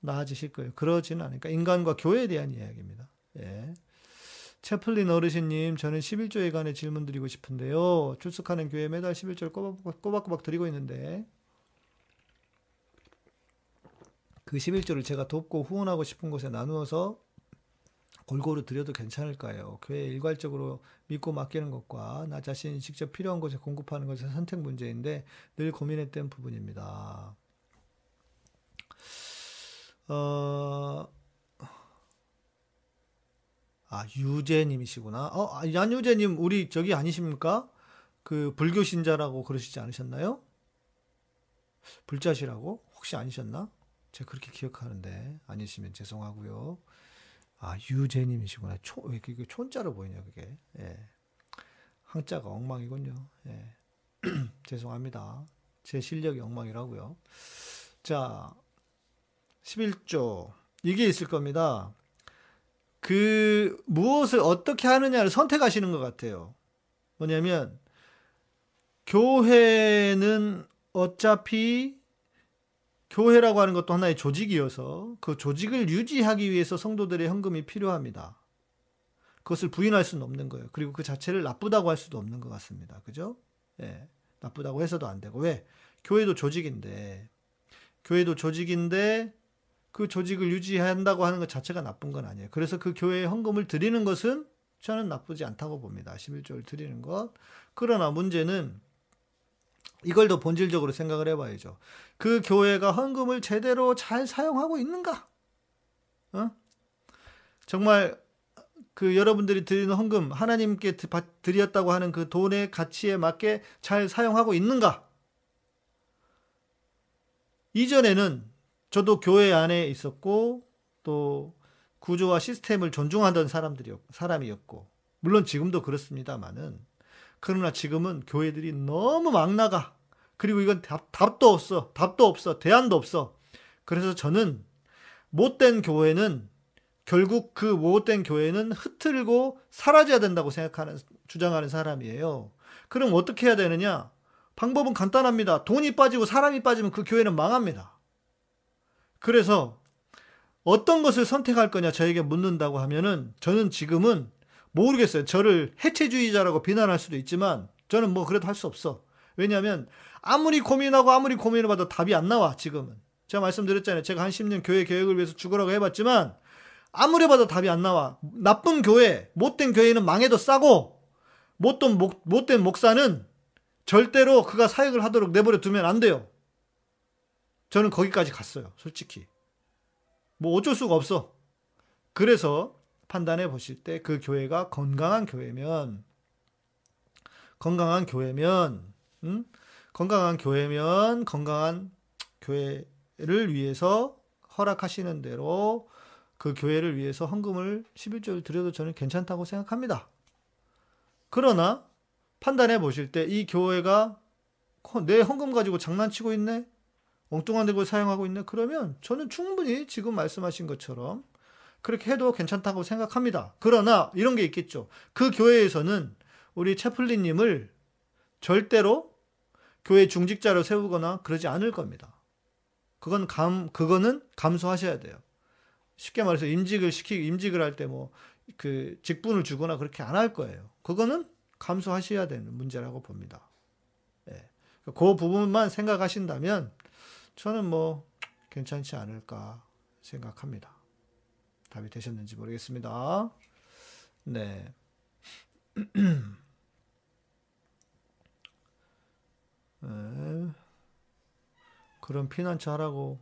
나아지실 거예요. 그러지는 않으니까 인간과 교회에 대한 이야기입니다. 예. 채플린 어르신님, 저는 11조에 관해 질문 드리고 싶은데요. 출석하는 교회 매달 11조를 꼬박꼬박, 꼬박꼬박 드리고 있는데, 그 11조를 제가 돕고 후원하고 싶은 곳에 나누어서 골고루 드려도 괜찮을까요? 교회 일괄적으로 믿고 맡기는 것과 나 자신이 직접 필요한 곳에 공급하는 것의 선택 문제인데 늘 고민했던 부분입니다. 어, 아, 유재님이시구나. 어, 아, 양유재님, 우리 저기 아니십니까? 그 불교 신자라고 그러시지 않으셨나요? 불자시라고? 혹시 아니셨나? 제가 그렇게 기억하는데 아니시면 죄송하고요. 아, 유재님이시구나. 초, 왜 그게 촌자로 보이냐, 그게. 예. 항자가 엉망이군요. 예. 죄송합니다. 제 실력이 엉망이라고요. 자, 11조. 이게 있을 겁니다. 그 무엇을 어떻게 하느냐를 선택하시는 것 같아요. 뭐냐면 교회는 어차피 교회라고 하는 것도 하나의 조직이어서 그 조직을 유지하기 위해서 성도들의 헌금이 필요합니다. 그것을 부인할 수는 없는 거예요. 그리고 그 자체를 나쁘다고 할 수도 없는 것 같습니다. 그죠? 예. 나쁘다고 해서도 안 되고. 왜? 교회도 조직인데, 교회도 조직인데, 그 조직을 유지한다고 하는 것 자체가 나쁜 건 아니에요. 그래서 그 교회에 헌금을 드리는 것은 저는 나쁘지 않다고 봅니다. 11조를 드리는 것. 그러나 문제는 이걸 더 본질적으로 생각을 해봐야죠. 그 교회가 헌금을 제대로 잘 사용하고 있는가? 어? 정말 그 여러분들이 드리는 헌금 하나님께 드렸다고 하는 그 돈의 가치에 맞게 잘 사용하고 있는가? 이전에는 저도 교회 안에 있었고 또 구조와 시스템을 존중하던 사람들이었 사람이었고 물론 지금도 그렇습니다만은 그러나 지금은 교회들이 너무 막 나가 그리고 이건 답, 답도 없어 답도 없어 대안도 없어 그래서 저는 못된 교회는 결국 그 못된 교회는 흐트르고 사라져야 된다고 생각하는 주장하는 사람이에요. 그럼 어떻게 해야 되느냐? 방법은 간단합니다. 돈이 빠지고 사람이 빠지면 그 교회는 망합니다. 그래서 어떤 것을 선택할 거냐 저에게 묻는다고 하면은 저는 지금은 모르겠어요. 저를 해체주의자라고 비난할 수도 있지만 저는 뭐 그래도 할 수 없어. 왜냐하면 아무리 고민하고 아무리 고민을 봐도 답이 안 나와 지금은. 제가 말씀드렸잖아요. 제가 한 10년 교회 계획을 위해서 죽으라고 해봤지만 아무리 봐도 답이 안 나와. 나쁜 교회, 못된 교회는 망해도 싸고 못된, 목, 못된 목사는 절대로 그가 사역을 하도록 내버려 두면 안 돼요. 저는 거기까지 갔어요. 솔직히. 뭐 어쩔 수가 없어. 그래서 판단해 보실 때 그 교회가 건강한 교회면 건강한 교회면 음? 건강한 교회면 건강한 교회를 위해서 허락하시는 대로 그 교회를 위해서 헌금을 11조를 드려도 저는 괜찮다고 생각합니다. 그러나 판단해 보실 때 이 교회가 내 헌금 가지고 장난치고 있네? 엉뚱한 데고 사용하고 있네? 그러면 저는 충분히 지금 말씀하신 것처럼 그렇게 해도 괜찮다고 생각합니다. 그러나 이런 게 있겠죠. 그 교회에서는 우리 채플린님을 절대로 교회 중직자로 세우거나 그러지 않을 겁니다. 그건 감, 그거는 감수하셔야 돼요. 쉽게 말해서 임직을 시키 임직을 할 때 뭐 그 직분을 주거나 그렇게 안 할 거예요. 그거는 감수하셔야 되는 문제라고 봅니다. 예. 그 부분만 생각하신다면 저는 뭐 괜찮지 않을까 생각합니다. 답이 되셨는지 모르겠습니다. 네. 네. 그런 피난처 하라고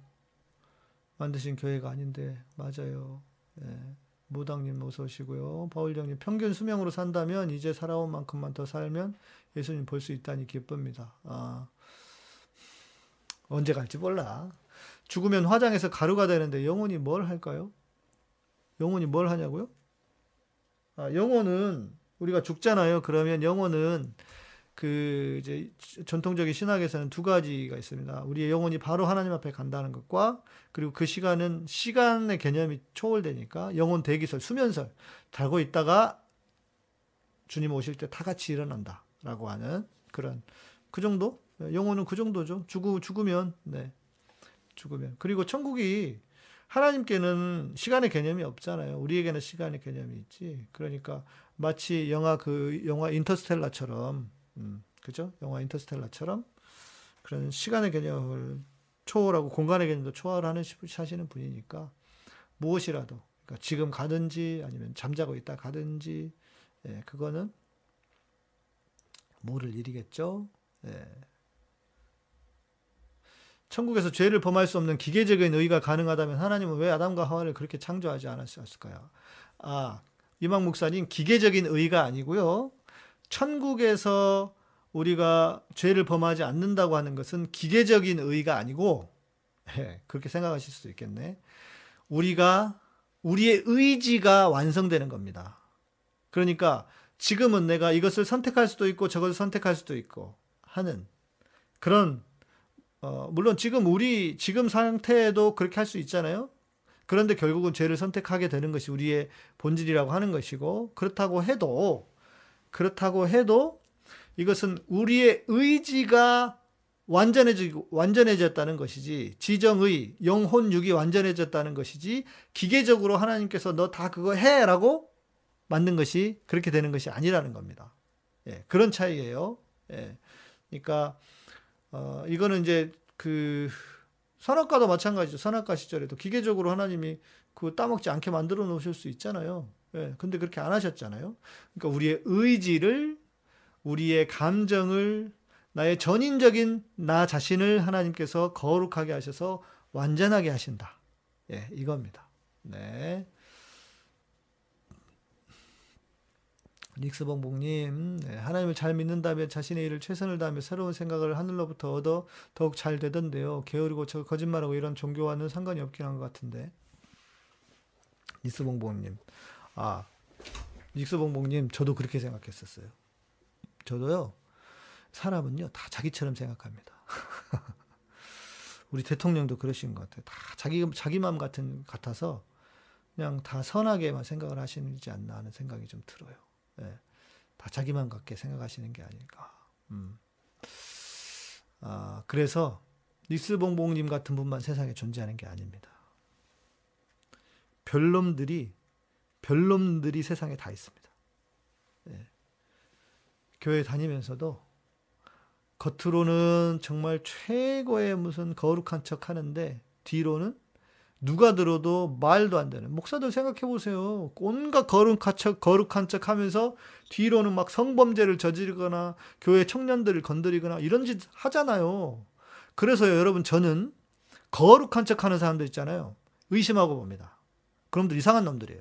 만드신 교회가 아닌데 맞아요. 예. 무당님 어서 오시고요. 바울령님 평균 수명으로 산다면 이제 살아온 만큼만 더 살면 예수님 볼 수 있다니 기쁩니다. 아, 언제 갈지 몰라. 죽으면 화장해서 가루가 되는데 영혼이 뭘 할까요? 영혼이 뭘 하냐고요? 아, 영혼은 우리가 죽잖아요. 그러면 영혼은 그 이제 전통적인 신학에서는 두 가지가 있습니다. 우리의 영혼이 바로 하나님 앞에 간다는 것과 그리고 그 시간은 시간의 개념이 초월되니까 영혼 대기설, 수면설 달고 있다가 주님 오실 때 다 같이 일어난다라고 하는 그런 그 정도 영혼은 그 정도죠. 죽으 죽으면 네 죽으면 그리고 천국이 하나님께는 시간의 개념이 없잖아요. 우리에게는 시간의 개념이 있지. 그러니까 마치 영화 그 영화 인터스텔라처럼 음, 그죠? 영화 인터스텔라처럼 그런 시간의 개념을 초월하고 공간의 개념도 초월하는 하시는 분이니까 무엇이라도 그러니까 지금 가든지 아니면 잠자고 있다 가든지 예, 그거는 모를 일이겠죠. 예. 천국에서 죄를 범할 수 없는 기계적인 의가 가능하다면 하나님은 왜 아담과 하와를 그렇게 창조하지 않았을까요? 아, 이망 목사님 기계적인 의가 아니고요. 천국에서 우리가 죄를 범하지 않는다고 하는 것은 기계적인 의가 아니고 예, 그렇게 생각하실 수도 있겠네. 우리가 우리의 의지가 완성되는 겁니다. 그러니까 지금은 내가 이것을 선택할 수도 있고 저것을 선택할 수도 있고 하는 그런 어, 물론 지금 우리 지금 상태에도 그렇게 할 수 있잖아요. 그런데 결국은 죄를 선택하게 되는 것이 우리의 본질이라고 하는 것이고 그렇다고 해도 그렇다고 해도 이것은 우리의 의지가 완전해지고 완전해졌다는 것이지 지정의 영혼육이 완전해졌다는 것이지 기계적으로 하나님께서 너 다 그거 해라고 만든 것이 그렇게 되는 것이 아니라는 겁니다. 예, 그런 차이예요. 예, 그러니까 어, 이거는 이제 그 선악과도 마찬가지죠. 선악과 시절에도 기계적으로 하나님이 그 따먹지 않게 만들어 놓으실 수 있잖아요. 예, 근데 그렇게 안 하셨잖아요. 그러니까 우리의 의지를, 우리의 감정을, 나의 전인적인 나 자신을 하나님께서 거룩하게 하셔서 완전하게 하신다. 예, 이겁니다. 네. 닉스봉봉님, 네, 하나님을 잘 믿는다면 자신의 일을 최선을 다하며 새로운 생각을 하늘로부터 얻어 더욱 잘 되던데요. 게으르고 저 거짓말하고 이런 종교와는 상관이 없긴 한 것 같은데. 닉스봉봉님, 아, 닉스봉봉님, 저도 그렇게 생각했었어요. 저도요, 사람은요, 다 자기처럼 생각합니다. 우리 대통령도 그러신 것 같아요. 다 자기, 자기 마음 같은, 같아서 그냥 다 선하게만 생각을 하시지 않나 하는 생각이 좀 들어요. 예, 다 자기만 같게 생각하시는 게 아닐까. 음. 아, 그래서 닉스봉봉님 같은 분만 세상에 존재하는 게 아닙니다. 별놈들이 별놈들이 세상에 다 있습니다. 예. 교회 다니면서도 겉으로는 정말 최고의 무슨 거룩한 척 하는데 뒤로는 누가 들어도 말도 안 되는 목사들 생각해 보세요. 온갖 거룩한 척 거룩한 척 하면서 뒤로는 막 성범죄를 저지르거나 교회 청년들을 건드리거나 이런 짓 하잖아요. 그래서 여러분 저는 거룩한 척 하는 사람들 있잖아요. 의심하고 봅니다. 그놈들 이상한 놈들이에요.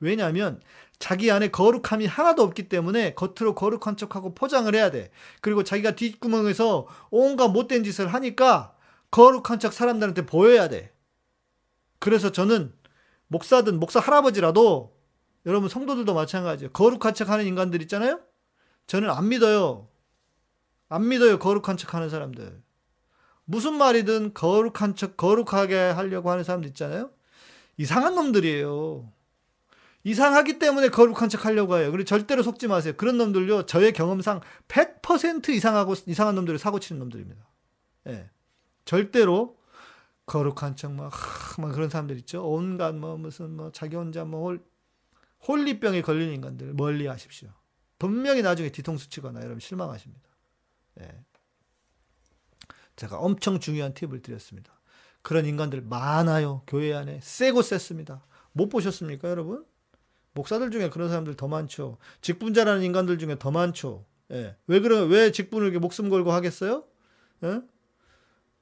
왜냐하면 자기 안에 거룩함이 하나도 없기 때문에 겉으로 거룩한 척하고 포장을 해야 돼. 그리고 자기가 뒷구멍에서 온갖 못된 짓을 하니까 거룩한 척 사람들한테 보여야 돼. 그래서 저는 목사든 목사 할아버지라도 여러분 성도들도 마찬가지예요. 거룩한 척 하는 인간들 있잖아요? 저는 안 믿어요. 안 믿어요. 거룩한 척 하는 사람들. 무슨 말이든 거룩한 척, 거룩하게 하려고 하는 사람들 있잖아요? 이상한 놈들이에요. 이상하기 때문에 거룩한 척 하려고 해요. 그리고 절대로 속지 마세요. 그런 놈들요, 저의 경험상 100% 이상하고, 이상한 놈들을 사고 치는 놈들입니다. 예. 절대로 거룩한 척, 막, 막 그런 사람들 있죠. 온갖 뭐, 무슨 뭐, 자기 혼자 뭐, 홀, 홀리병에 걸린 인간들 멀리 하십시오. 분명히 나중에 뒤통수 치거나 여러분 실망하십니다. 예. 제가 엄청 중요한 팁을 드렸습니다. 그런 인간들 많아요. 교회 안에. 세고 셌습니다. 못 보셨습니까, 여러분? 목사들 중에 그런 사람들 더 많죠. 직분자라는 인간들 중에 더 많죠. 예. 왜 그러, 왜 직분을 이렇게 목숨 걸고 하겠어요? 예?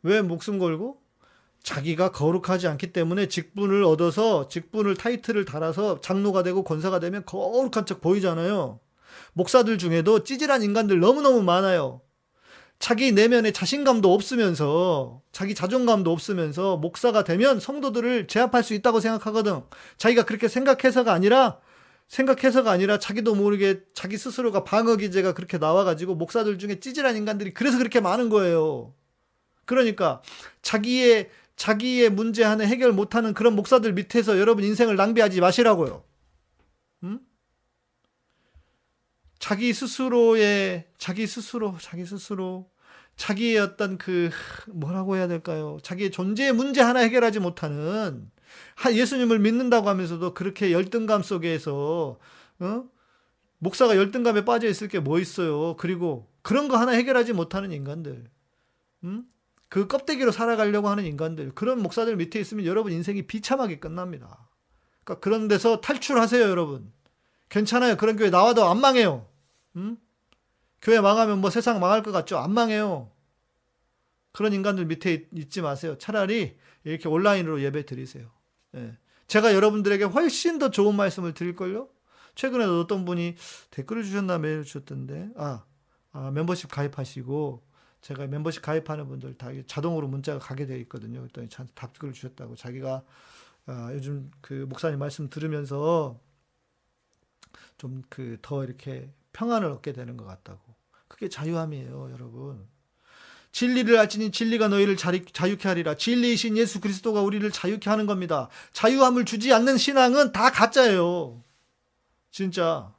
왜 목숨 걸고? 자기가 거룩하지 않기 때문에 직분을 얻어서 직분을 타이틀을 달아서 장로가 되고 권사가 되면 거룩한 척 보이잖아요. 목사들 중에도 찌질한 인간들 너무너무 많아요. 자기 내면에 자신감도 없으면서 자기 자존감도 없으면서 목사가 되면 성도들을 제압할 수 있다고 생각하거든. 자기가 그렇게 생각해서가 아니라 생각해서가 아니라 자기도 모르게 자기 스스로가 방어 기제가 그렇게 나와가지고 목사들 중에 찌질한 인간들이 그래서 그렇게 많은 거예요. 그러니까 자기의 자기의 문제 하나 해결 못하는 그런 목사들 밑에서 여러분 인생을 낭비하지 마시라고요. 음? 자기 스스로의 자기 스스로 자기 스스로 자기의 어떤 그 뭐라고 해야 될까요? 자기의 존재의 문제 하나 해결하지 못하는 예수님을 믿는다고 하면서도 그렇게 열등감 속에서 어? 목사가 열등감에 빠져 있을 게 뭐 있어요? 그리고 그런 거 하나 해결하지 못하는 인간들. 음? 그 껍데기로 살아가려고 하는 인간들, 그런 목사들 밑에 있으면 여러분 인생이 비참하게 끝납니다. 그러니까 그런 데서 탈출하세요, 여러분. 괜찮아요. 그런 교회 나와도 안 망해요. 음? 교회 망하면 뭐 세상 망할 것 같죠? 안 망해요. 그런 인간들 밑에 있 지 마세요. 차라리 이렇게 온라인으로 예배 드리세요. 예. 제가 여러분들에게 훨씬 더 좋은 말씀을 드릴걸요? 최근에 어떤 분이 댓글을 주셨나 메일 주셨던데, 아, 아 멤버십 가입하시고, 제가 멤버십 가입하는 분들 다 자동으로 문자가 가게 되어 있거든요. 그랬더니 답글을 주셨다고 자기가 아, 요즘 그 목사님 말씀 들으면서 좀 그 더 이렇게 평안을 얻게 되는 것 같다고. 그게 자유함이에요, 여러분. 진리를 알지니 진리가 너희를 자유케 하리라. 진리이신 예수 그리스도가 우리를 자유케 하는 겁니다. 자유함을 주지 않는 신앙은 다 가짜예요. 진짜.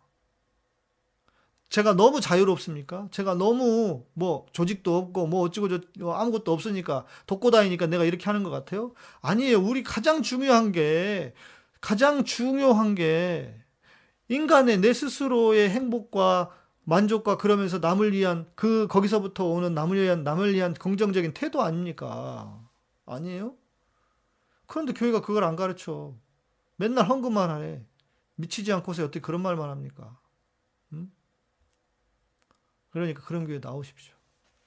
제가 너무 자유롭습니까? 제가 너무 뭐 조직도 없고 뭐 어찌고 저뭐 아무것도 없으니까 돕고 다니니까 내가 이렇게 하는 것 같아요? 아니에요. 우리 가장 중요한 게 가장 중요한 게 인간의 내 스스로의 행복과 만족과 그러면서 남을 위한 그 거기서부터 오는 남을 위한 남을 위한 긍정적인 태도 아닙니까? 아니에요? 그런데 교회가 그걸 안 가르쳐. 맨날 헌금만 하네. 미치지 않고서 어떻게 그런 말만 합니까? 음? 그러니까 그런 교회 나오십시오.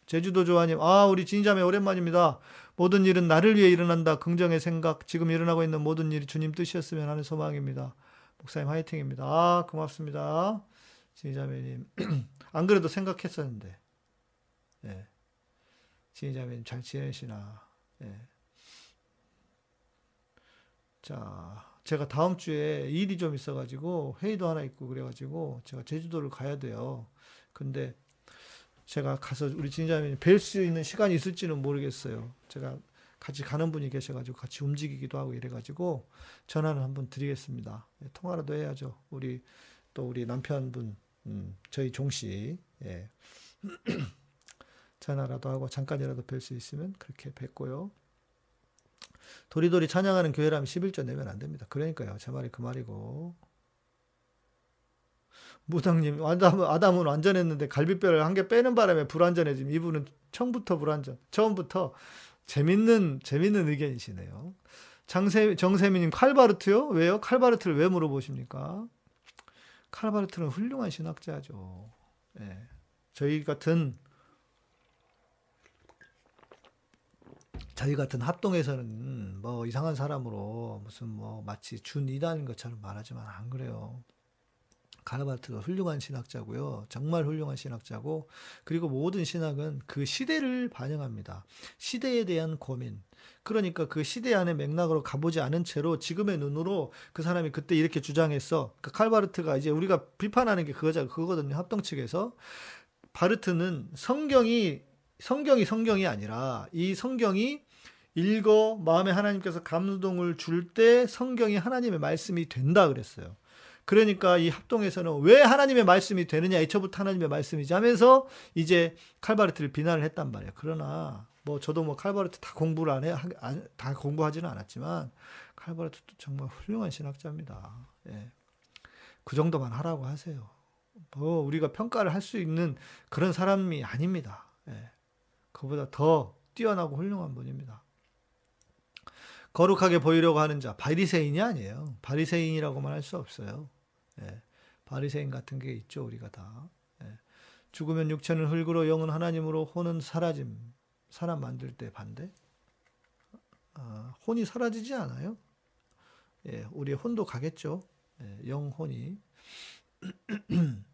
제주도 조아님, 아, 우리 진자매 오랜만입니다. 모든 일은 나를 위해 일어난다. 긍정의 생각, 지금 일어나고 있는 모든 일이 주님 뜻이었으면 하는 소망입니다. 목사님 화이팅입니다. 아, 고맙습니다. 진자매님. 안 그래도 생각했었는데. 예. 진자매님 잘 지내시나. 예. 자, 제가 다음 주에 일이 좀 있어가지고 회의도 하나 있고 그래가지고 제가 제주도를 가야 돼요. 근데 제가 가서 우리 진자매님 뵐 수 있는 시간이 있을지는 모르겠어요. 제가 같이 가는 분이 계셔가지고 같이 움직이기도 하고 이래가지고 전화를 한번 드리겠습니다. 예, 통화라도 해야죠. 우리 또 우리 남편분 음, 저희 종씨 예. 전화라도 하고 잠깐이라도 뵐 수 있으면 그렇게 뵙고요. 도리도리 찬양하는 교회라면 11조 내면 안 됩니다. 그러니까요. 제 말이 그 말이고. 무당님, 아담, 아담은 완전했는데 갈비뼈를 한 개 빼는 바람에 불완전해짐. 이분은 처음부터 불완전. 처음부터 재밌는, 재밌는 의견이시네요. 장세, 정세미님, 칼바르트요? 왜요? 칼바르트를 왜 물어보십니까? 칼바르트는 훌륭한 신학자죠. 예. 저희 같은 저희 같은 합동에서는 뭐 이상한 사람으로 무슨 뭐 마치 준 이단인 것처럼 말하지만 안 그래요. 가르바트가 훌륭한 신학자고요. 정말 훌륭한 신학자고 그리고 모든 신학은 그 시대를 반영합니다. 시대에 대한 고민. 그러니까 그 시대 안의 맥락으로 가보지 않은 채로 지금의 눈으로 그 사람이 그때 이렇게 주장했어. 그 칼바르트가 이제 우리가 비판하는 게 그거자 그거거든요. 합동 측에서 바르트는 성경이 성경이 성경이 아니라 이 성경이 읽어 마음에 하나님께서 감동을 줄 때 성경이 하나님의 말씀이 된다 그랬어요. 그러니까 이 합동에서는 왜 하나님의 말씀이 되느냐 애초부터 하나님의 말씀이지 하면서 이제 칼바르트를 비난을 했단 말이에요. 그러나 뭐 저도 뭐 칼바르트 다 공부를 안 해, 다 공부하지는 않았지만 칼바르트도 정말 훌륭한 신학자입니다. 예. 그 정도만 하라고 하세요. 뭐 우리가 평가를 할 수 있는 그런 사람이 아닙니다. 예. 그보다 더 뛰어나고 훌륭한 분입니다. 거룩하게 보이려고 하는 자, 바리새인이 아니에요. 바리새인이라고만 할 수 없어요. 예. 바리새인 같은 게 있죠, 우리가 다. 예. 죽으면 육체는 흙으로 영은 하나님으로 혼은 사라짐. 사람 만들 때 반대. 아, 혼이 사라지지 않아요. 예, 우리의 혼도 가겠죠. 예, 영혼이.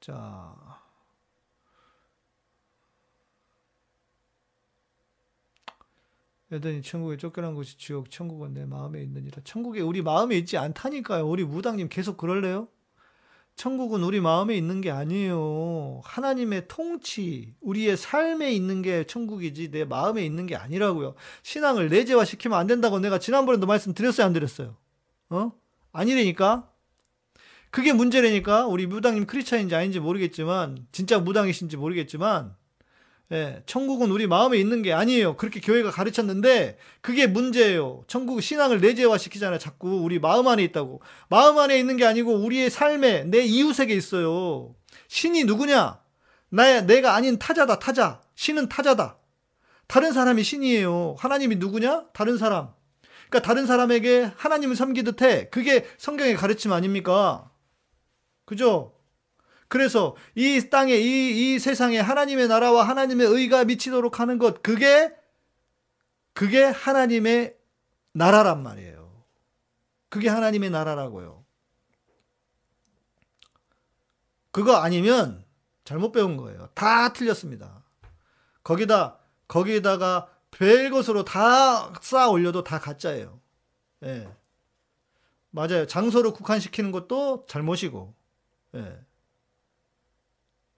자, 여전히 천국에 쫓겨난 곳이 지옥, 천국은 내 마음에 있느니라. 천국에 우리 마음에 있지 않다니까요. 우리 무당님 계속 그럴래요? 천국은 우리 마음에 있는 게 아니에요. 하나님의 통치, 우리의 삶에 있는 게 천국이지 내 마음에 있는 게 아니라고요. 신앙을 내재화 시키면 안 된다고 내가 지난번에도 말씀드렸어요, 안 드렸어요? 어? 아니라니까? 그게 문제라니까? 우리 무당님 크리스찬인지 아닌지 모르겠지만, 진짜 무당이신지 모르겠지만, 예, 천국은 우리 마음에 있는 게 아니에요. 그렇게 교회가 가르쳤는데 그게 문제예요. 천국 신앙을 내재화 시키잖아요. 자꾸 우리 마음 안에 있다고. 마음 안에 있는 게 아니고 우리의 삶에 내 이웃에게 있어요. 신이 누구냐? 나 내가 아닌 타자다. 타자. 신은 타자다. 다른 사람이 신이에요. 하나님이 누구냐? 다른 사람. 그러니까 다른 사람에게 하나님을 섬기듯 해. 그게 성경의 가르침 아닙니까? 그죠? 그래서 이 땅에, 이, 이 세상에 하나님의 나라와 하나님의 의가 미치도록 하는 것, 그게, 그게 하나님의 나라란 말이에요. 그게 하나님의 나라라고요. 그거 아니면 잘못 배운 거예요. 다 틀렸습니다. 거기다, 거기에다가 별 것으로 다 쌓아 올려도 다 가짜예요. 예. 맞아요. 장소로 국한시키는 것도 잘못이고, 예.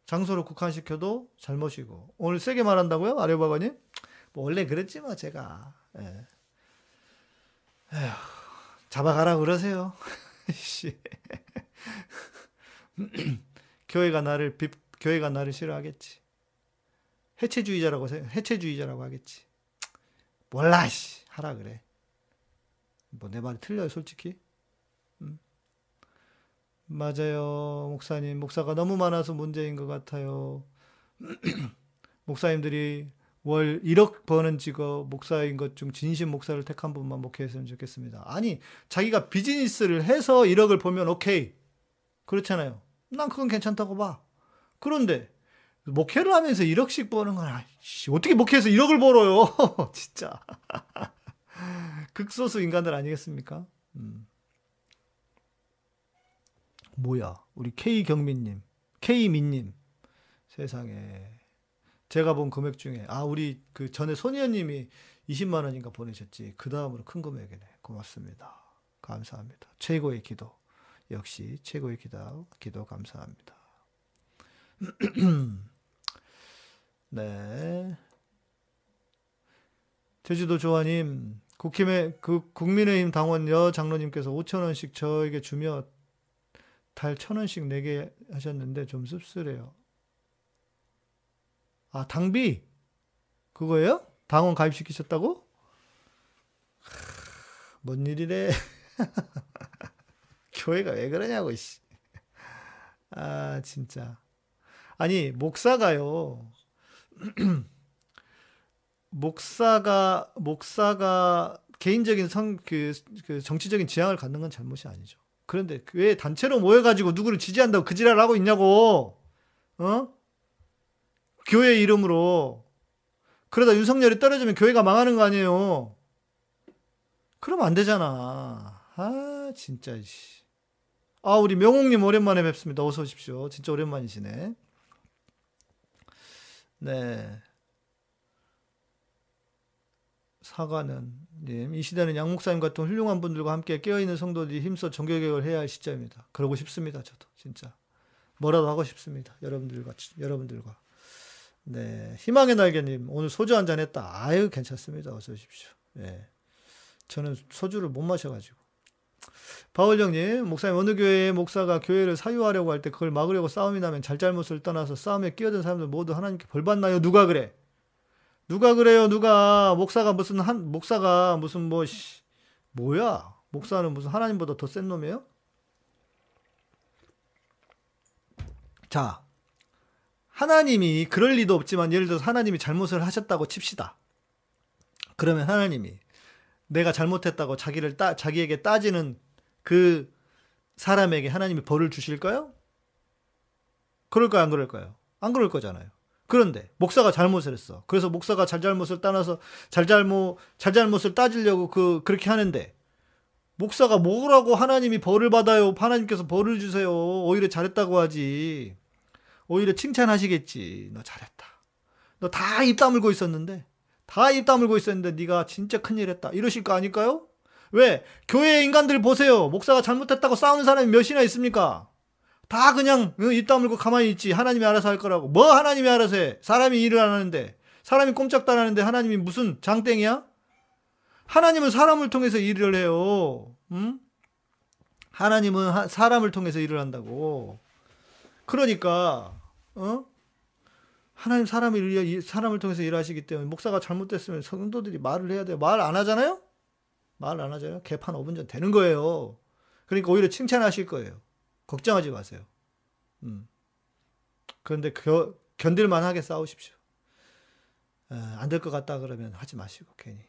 장소로 국한시켜도 잘못이고 오늘 세게 말한다고요? 아레바가님? 뭐 원래 그랬지 뭐 제가 예. 에휴, 잡아가라 그러세요 교회가 나를 비, 교회가 나를 싫어하겠지. 해체주의자라고 해체주의자라고 하겠지. 몰라 씨 하라 그래. 뭐 내 말이 틀려요 솔직히. 음. 맞아요 목사님 목사가 너무 많아서 문제인 것 같아요. 목사님들이 월 1억 버는 직업 목사인 것 중 진심 목사를 택한 분만 목회했으면 좋겠습니다. 아니 자기가 비즈니스를 해서 1억을 보면 오케이 그렇잖아요. 난 그건 괜찮다고 봐. 그런데 목회를 하면서 1억씩 버는 건 아이씨, 어떻게 목회해서 1억을 벌어요? 진짜. 극소수 인간들 아니겠습니까? 음. 뭐야, 우리 K경민님, K민님, 세상에. 제가 본 금액 중에, 아, 우리 그 전에 손희연님이 20만 원인가 보내셨지. 그 다음으로 큰 금액이네. 고맙습니다. 감사합니다. 최고의 기도. 역시 최고의 기도, 기도 감사합니다. 네. 제주도 조아님, 국힘의 그 국민의힘 당원 여 장로님께서 5천 원씩 저에게 주며 달 천 원씩 내게 하셨는데 좀 씁쓸해요. 아 당비 그거예요? 당원 가입시키셨다고? 뭔 일이래? 교회가 왜 그러냐고 씨. 아 진짜. 아니 목사가요. 목사가 목사가 개인적인 성 그 그 정치적인 지향을 갖는 건 잘못이 아니죠. 그런데 왜 단체로 모여가지고 누구를 지지한다고 그 지랄 하고 있냐고, 어? 교회 이름으로 그러다 윤석열이 떨어지면 교회가 망하는 거 아니에요? 그러면 안 되잖아. 아 진짜 씨. 아 우리 명옥님 오랜만에 뵙습니다. 어서 오십시오. 진짜 오랜만이시네. 네. 사과는 님, 이 시대는 양 목사님 같은 훌륭한 분들과 함께 깨어있는 성도들이 힘써 종교개혁을 해야 할 시점입니다. 그러고 싶습니다. 저도 진짜 뭐라도 하고 싶습니다. 여러분들과 여러분들과 네 희망의 날개님 오늘 소주 한 잔 했다. 아유 괜찮습니다. 어서 오십시오. 네. 저는 소주를 못 마셔가지고 바울령님, 목사님 어느 교회의 목사가 교회를 사유하려고 할 때 그걸 막으려고 싸움이 나면 잘잘못을 떠나서 싸움에 끼어든 사람들 모두 하나님께 벌 받나요? 누가 그래? 누가 그래요? 누가 목사가 무슨 한 목사가 무슨 뭐 씨, 뭐야? 목사는 무슨 하나님보다 더 센 놈이에요? 자, 하나님이 그럴 리도 없지만 예를 들어서 하나님이 잘못을 하셨다고 칩시다. 그러면 하나님이 내가 잘못했다고 자기를 따, 자기에게 따지는 그 사람에게 하나님이 벌을 주실까요? 그럴까요? 안 그럴까요? 안 그럴 거잖아요. 그런데 목사가 잘못을 했어. 그래서 목사가 잘잘못을 따라서 잘잘못 잘잘못을 따지려고 그 그렇게 하는데 목사가 뭐라고 하나님이 벌을 받아요? 하나님께서 벌을 주세요. 오히려 잘했다고 하지. 오히려 칭찬하시겠지. 너 잘했다. 너 다 입 다물고 있었는데 다 입 다물고 있었는데 네가 진짜 큰일 했다. 이러실 거 아닐까요? 왜? 교회 인간들 보세요. 목사가 잘못했다고 싸우는 사람이 몇이나 있습니까? 다 그냥 입 다물고 가만히 있지. 하나님이 알아서 할 거라고. 뭐 하나님이 알아서 해. 사람이 일을 안 하는데. 사람이 꼼짝도 안 하는데 하나님이 무슨 장땡이야? 하나님은 사람을 통해서 일을 해요. 응? 하나님은 사람을 통해서 일을 한다고. 그러니까, 어? 하나님 사람을, 사람을 통해서 일하시기 때문에 목사가 잘못됐으면 성도들이 말을 해야 돼요. 말 안 하잖아요? 말 안 하잖아요? 개판 5분 전 되는 거예요. 그러니까 오히려 칭찬하실 거예요. 걱정하지 마세요. 음. 그런데 겨, 견딜만 하게 싸우십시오. 안 될 것 같다 그러면 하지 마시고, 괜히.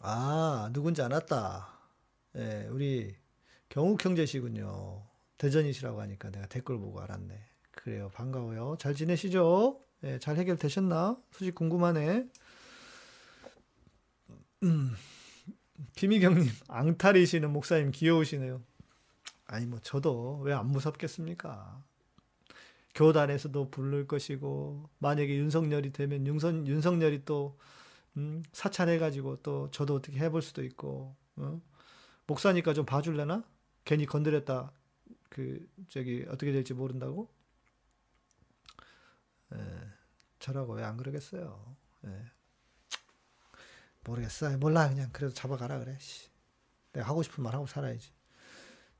아, 누군지 알았다. 예, 우리 경욱 형제시군요. 대전이시라고 하니까 내가 댓글 보고 알았네. 그래요. 반가워요. 잘 지내시죠? 예, 잘 해결되셨나? 소식 궁금하네. 음. 김희경님, 앙탈이시는 목사님 귀여우시네요. 아니, 뭐, 저도 왜 안 무섭겠습니까? 교단에서도 부를 것이고, 만약에 윤석열이 되면 윤선, 윤석열이 또, 음, 사찰해가지고 또 저도 어떻게 해볼 수도 있고, 어? 목사니까 좀 봐줄래나? 괜히 건드렸다, 그, 저기, 어떻게 될지 모른다고? 에, 저라고 왜 안 그러겠어요? 에. 모르겠어. 몰라. 그냥 그래도 잡아가라 그래. 씨. 내가 하고 싶은 말 하고 살아야지.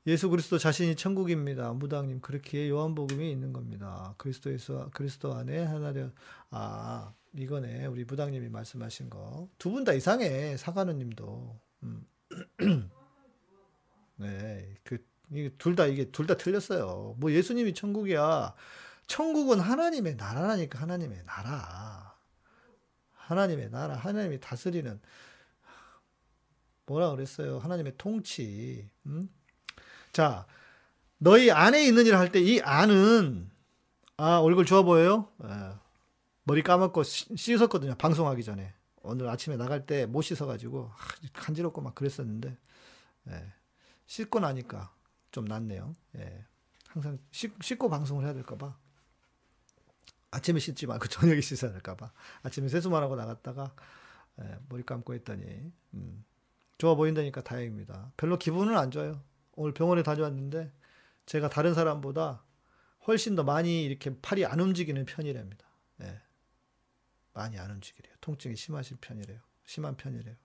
예수 그리스도 자신이 천국입니다. 무당님 그렇게 요한복음이 있는 겁니다. 그리스도에서 그리스도 안에 하나 되어 아 이거네 우리 무당님이 말씀하신 거 두 분 다 이상해 사관우님도 음. 네그 이게 둘다 이게 둘 다 틀렸어요. 뭐 예수님이 천국이야. 천국은 하나님의 나라라니까 하나님의 나라. 하나님의 나라, 하나님이 다스리는 뭐라 그랬어요? 하나님의 통치. 음? 자, 너희 안에 있는 일을 할 때 이 안은 아 얼굴 좋아 보여요? 예. 머리 씻- 씻었거든요. 방송하기 전에 오늘 아침에 나갈 때 못 씻어가지고 아, 간지럽고 막 그랬었는데 예. 씻고 나니까 좀 낫네요. 예. 항상 씻, 씻고 방송을 해야 될까봐 아침에 씻지 말고 저녁에 씻어야 될까봐 아침에 세수만 하고 나갔다가 예, 머리 감고 했더니 음, 좋아 보인다니까 다행입니다. 별로 기분은 안 좋아요. 오늘 병원에 다녀왔는데 제가 다른 사람보다 훨씬 더 많이 이렇게 팔이 안 움직이는 편이랍니다. 예. 많이 안 움직이래요. 통증이 심하신 편이래요. 심한 편이래요.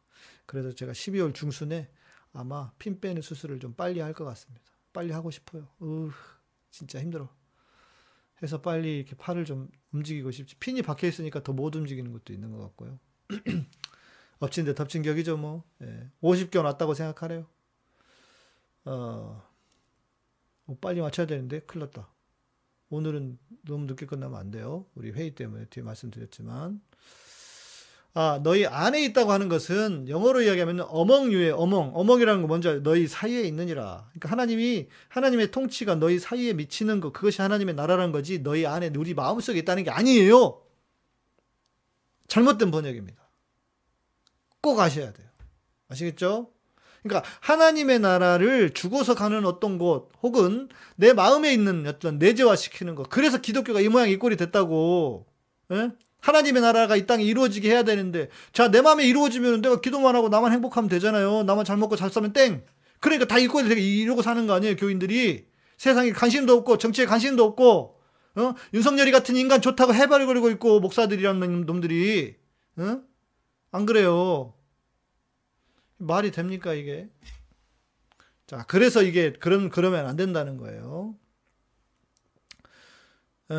그래서 제가 12월 중순에 아마 핀 빼는 수술을 좀 빨리 할 것 같습니다. 빨리 하고 싶어요. 으, 진짜 힘들어. 해서 빨리 이렇게 팔을 좀 움직이고 싶지. 핀이 박혀 있으니까 더 못 움직이는 것도 있는 것 같고요. 엎친 데 덮친 격이죠, 뭐. 예. 50경 왔다고 생각하래요. 어, 어, 빨리 맞춰야 되는데, 큰일 났다. 오늘은 너무 늦게 끝나면 안 돼요. 우리 회의 때문에 뒤에 말씀드렸지만. 아, 너희 안에 있다고 하는 것은 영어로 이야기하면 어멍유의 어멍. 어멍이라는 거 먼저 너희 사이에 있느니라. 그러니까 하나님이 하나님의 통치가 너희 사이에 미치는 것 그것이 하나님의 나라라는 거지 너희 안에 우리 마음속에 있다는 게 아니에요. 잘못된 번역입니다. 꼭 아셔야 돼요. 아시겠죠? 그러니까 하나님의 나라를 죽어서 가는 어떤 곳 혹은 내 마음에 있는 어떤 내재화시키는 것. 그래서 기독교가 이 모양 이 꼴이 됐다고. 예? 하나님의 나라가 이 땅에 이루어지게 해야 되는데 자 내 마음에 이루어지면 내가 기도만 하고 나만 행복하면 되잖아요. 나만 잘 먹고 잘 살면 땡. 그러니까 다이 꼴이 되게 이러고 사는 거 아니에요, 교인들이. 세상에 관심도 없고 정치에 관심도 없고 어? 윤석열이 같은 인간 좋다고 해발거리고 있고 목사들이라는 놈들이 어? 안 그래요. 말이 됩니까 이게? 자, 그래서 이게 그럼 그러면 안 된다는 거예요. 에,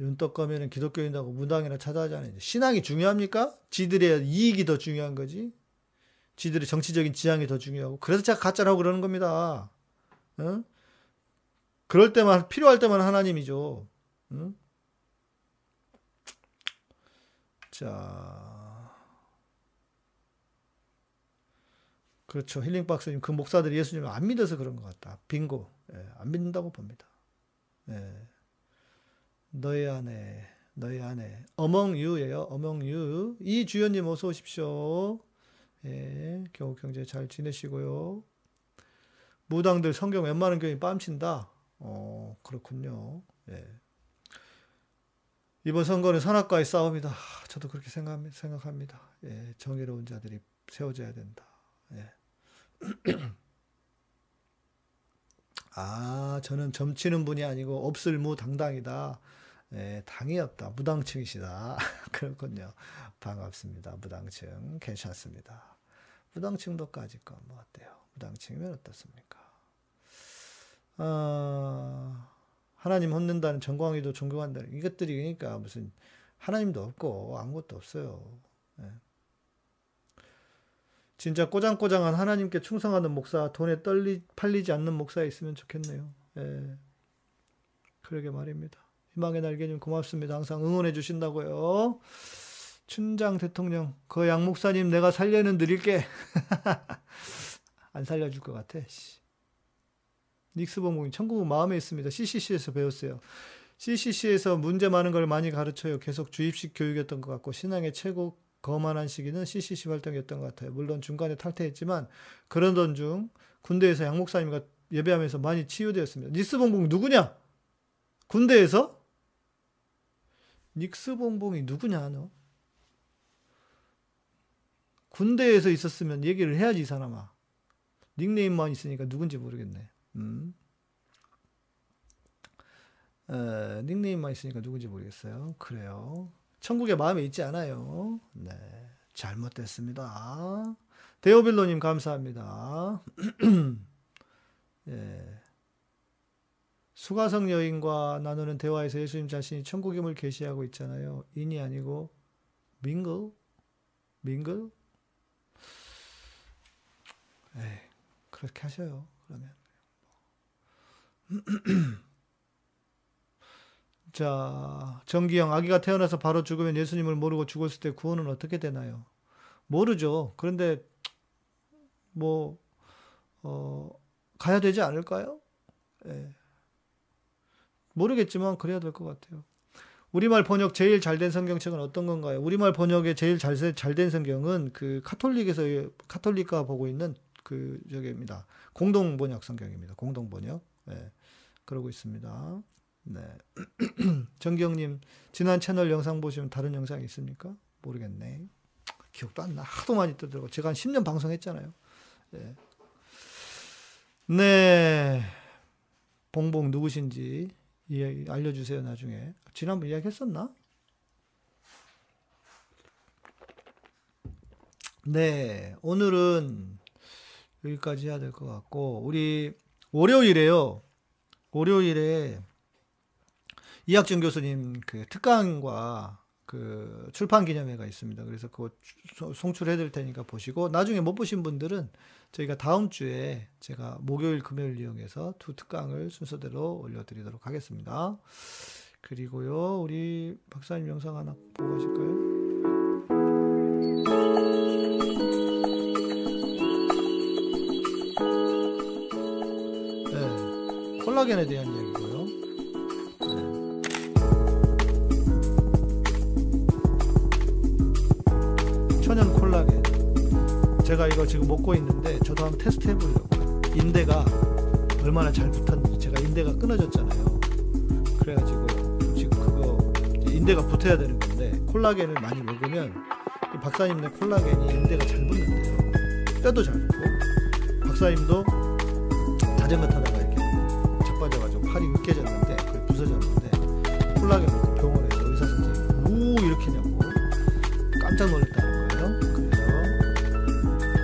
윤떡 거면은 기독교인하고 무당이나 찾아하잖아요. 신앙이 중요합니까? 지들의 이익이 더 중요한 거지. 지들의 정치적인 지향이 더 중요하고. 그래서 제가 가짜라고 그러는 겁니다. 어? 그럴 때만 필요할 때만 하나님이죠. 응? 자. 그렇죠. 힐링박스님, 그 목사들이 예수님을 안 믿어서 그런 것 같다. 빙고. 예, 안 믿는다고 봅니다. 예. 너희 안에, 너희 안에. 어멍 유예요. 어멍 유. 이 주연님 어서 오십시오. 예, 겨우 경제 잘 지내시고요. 무당들 성경 웬만한 교인 뺨친다. 어, 그렇군요. 예. 이번 선거는 선악과의 싸움이다. 저도 그렇게 생각합니다. 생각합니다. 예, 정의로운 자들이 세워져야 된다. 예. 아, 저는 점치는 분이 아니고 없을무 당당이다. 예, 당이었다. 무당층이시다. 그렇군요. 반갑습니다. 무당층. 괜찮습니다. 무당층도까지 건뭐 어때요? 무당층이면 어떻습니까? 아, 하나님 혼낸다는 정광이도 존경한다는 이것들이 그러니까 무슨 하나님도 없고 아무것도 없어요. 예. 진짜 꼬장꼬장한 하나님께 충성하는 목사, 돈에 떨리, 팔리지 않는 목사 있으면 좋겠네요. 예. 그러게 말입니다. 희망의 날개님 고맙습니다. 항상 응원해 주신다고요. 춘장 대통령, 그 양 목사님 내가 살려는 드릴게. 안 살려줄 것 같아. 씨. 닉스 봉봉이 천국은 마음에 있습니다. CCC에서 배웠어요. CCC에서 문제 많은 걸 많이 가르쳐요. 계속 주입식 교육이었던 것 같고 신앙의 최고 거만한 시기는 CCC 활동이었던 것 같아요. 물론 중간에 탈퇴했지만 그러던 중 군대에서 양 목사님과 예배하면서 많이 치유되었습니다. 닉스 봉봉 누구냐? 군대에서? 닉스 봉봉이 누구냐 너? 군대에서 있었으면 얘기를 해야지 이 사람아. 닉네임만 있으니까 누군지 모르겠네. 음. 에, 닉네임만 있으니까 누군지 모르겠어요. 그래요. 천국의 마음에 있지 않아요. 네. 잘못됐습니다. 데오빌로님 감사합니다. 예. 수가성 여인과 나누는 대화에서 예수님 자신이 천국임을 계시하고 있잖아요. 인이 아니고 민글? 민글? 에이, 그렇게 하셔요. 그러면. 자, 정기영, 아기가 태어나서 바로 죽으면 예수님을 모르고 죽었을 때 구원은 어떻게 되나요? 모르죠. 그런데, 뭐, 어, 가야 되지 않을까요? 예. 모르겠지만, 그래야 될 것 같아요. 우리말 번역 제일 잘 된 성경책은 어떤 건가요? 우리말 번역에 제일 잘된 성경은 그 카톨릭에서, 카톨릭가 보고 있는 그, 저기입니다. 공동 번역 성경입니다. 공동 번역. 예. 그러고 있습니다. 네. 정기영님, 지난 채널 영상 보시면 다른 영상이 있습니까? 모르겠네. 기억도 안 나. 하도 많이 뜨더라고. 제가 한 10년 방송했잖아요. 네. 네. 봉봉 누구신지 이야기 알려주세요, 나중에. 지난번 이야기 했었나? 네. 오늘은 여기까지 해야 될 것 같고, 우리 월요일에요. 월요일에 이학준 교수님 그 특강과 그 출판 기념회가 있습니다. 그래서 그거 송출해 드릴 테니까 보시고 나중에 못 보신 분들은 저희가 다음 주에 제가 목요일 금요일 이용해서 두 특강을 순서대로 올려 드리도록 하겠습니다. 그리고요 우리 박사님 영상 하나 보고 가실까요? 네, 콜라겐에 대한 이야기고요. 천연 콜라겐. 제가 이거 지금 먹고 있는데 저도 한번 테스트 해보려고. 인대가 얼마나 잘 붙었는지. 제가 인대가 끊어졌잖아요. 그래가지고 지금 그거 인대가 붙어야 되는 건데 콜라겐을 많이 먹으면 박사님네 콜라겐이 인대가 잘 붙는데요. 뼈도 잘 붙고 박사님도 자전거 타다가 이렇게 자빠져가지고 팔이 으깨졌는데 거의 부서졌는데 콜라겐을 그 병원에서 의사 선생님이 우 이렇게 냐고 깜짝. 그래서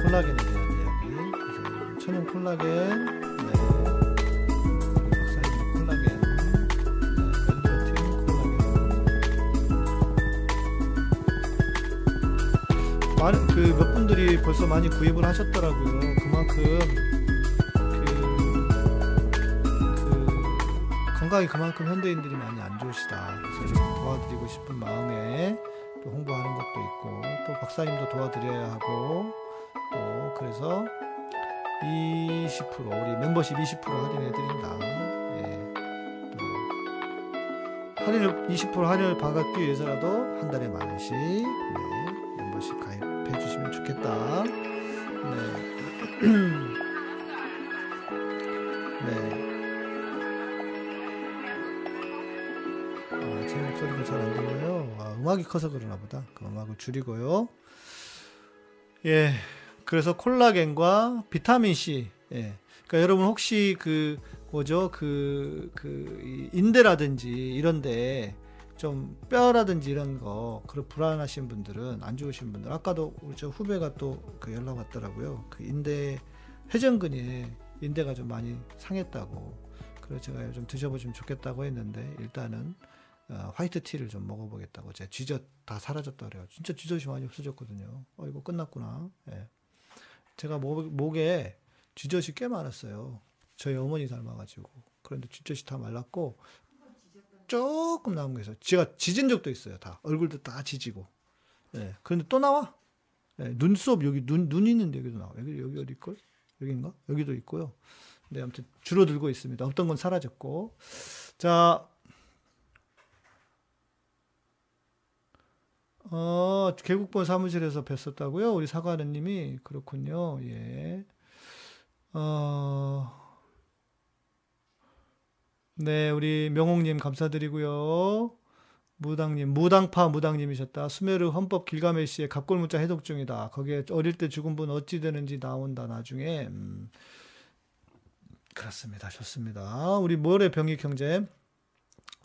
콜라겐에 대한 이야기. 그래서 천연 콜라겐, 네. 박사님 콜라겐, 네. 멘토틴 콜라겐. 많은 그몇 분들이 벌써 많이 구입을 하셨더라고요. 그만큼 그, 그 건강이 그만큼 현대인들이 많이 안 좋으시다. 그래서 좀 도와드리고 싶은 마음에 또 홍보하는 것도 있고 또 박사님도 도와드려야 하고 또 그래서 20% 우리 멤버십 20% 할인해 드린다. 예. 또 할인을 20% 할인을 받기 위해서라도 한 달에 만 원씩 네, 멤버십 가입해 주시면 좋겠다. 네. 네. 아, 제 목소리가 잘 안 들려요. 아, 음악이 커서 그러나 보다. 그 음악을 줄이고요. 예. 그래서 콜라겐과 비타민 C. 예. 그러니까 여러분 혹시 그 뭐죠? 그, 그, 인대라든지 이런데 좀 뼈라든지 이런 거, 그런 불안하신 분들은, 안 좋으신 분들, 아까도 우리 저 후배가 또 그 연락 왔더라고요. 그 인대, 회전근에 인대가 좀 많이 상했다고. 그래서 제가 좀 드셔보시면 좋겠다고 했는데, 일단은, 어, 화이트 티를 좀 먹어보겠다고. 제가 쥐젖 다 사라졌다 그래요. 진짜 쥐젖이 많이 없어졌거든요. 어, 이거 끝났구나. 예. 제가 목, 목에 쥐젖이 꽤 많았어요. 저희 어머니 닮아가지고. 그런데 쥐젖이 다 말랐고, 조금 남은 게 있어요. 제가 지진 적도 있어요. 다. 얼굴도 다 지지고. 예. 그런데 또 나와. 예. 눈썹, 여기 눈, 눈 있는데 여기도 나와. 여기, 여기 어디걸? 여기인가? 여기도 있고요. 네, 아무튼 줄어들고 있습니다. 없던 건 사라졌고. 자, 어, 개국본 사무실에서 뵀었다고요? 우리 사과는 님이. 그렇군요. 예. 어, 네, 우리 명옥님 감사드리고요. 무당님, 무당파 무당님이셨다. 수메르 헌법 길가메시의 갑골문자 해독 중이다. 거기에 어릴 때 죽은 분 어찌 되는지 나온다, 나중에. 음, 그렇습니다. 좋습니다. 우리 모래 병익 형제.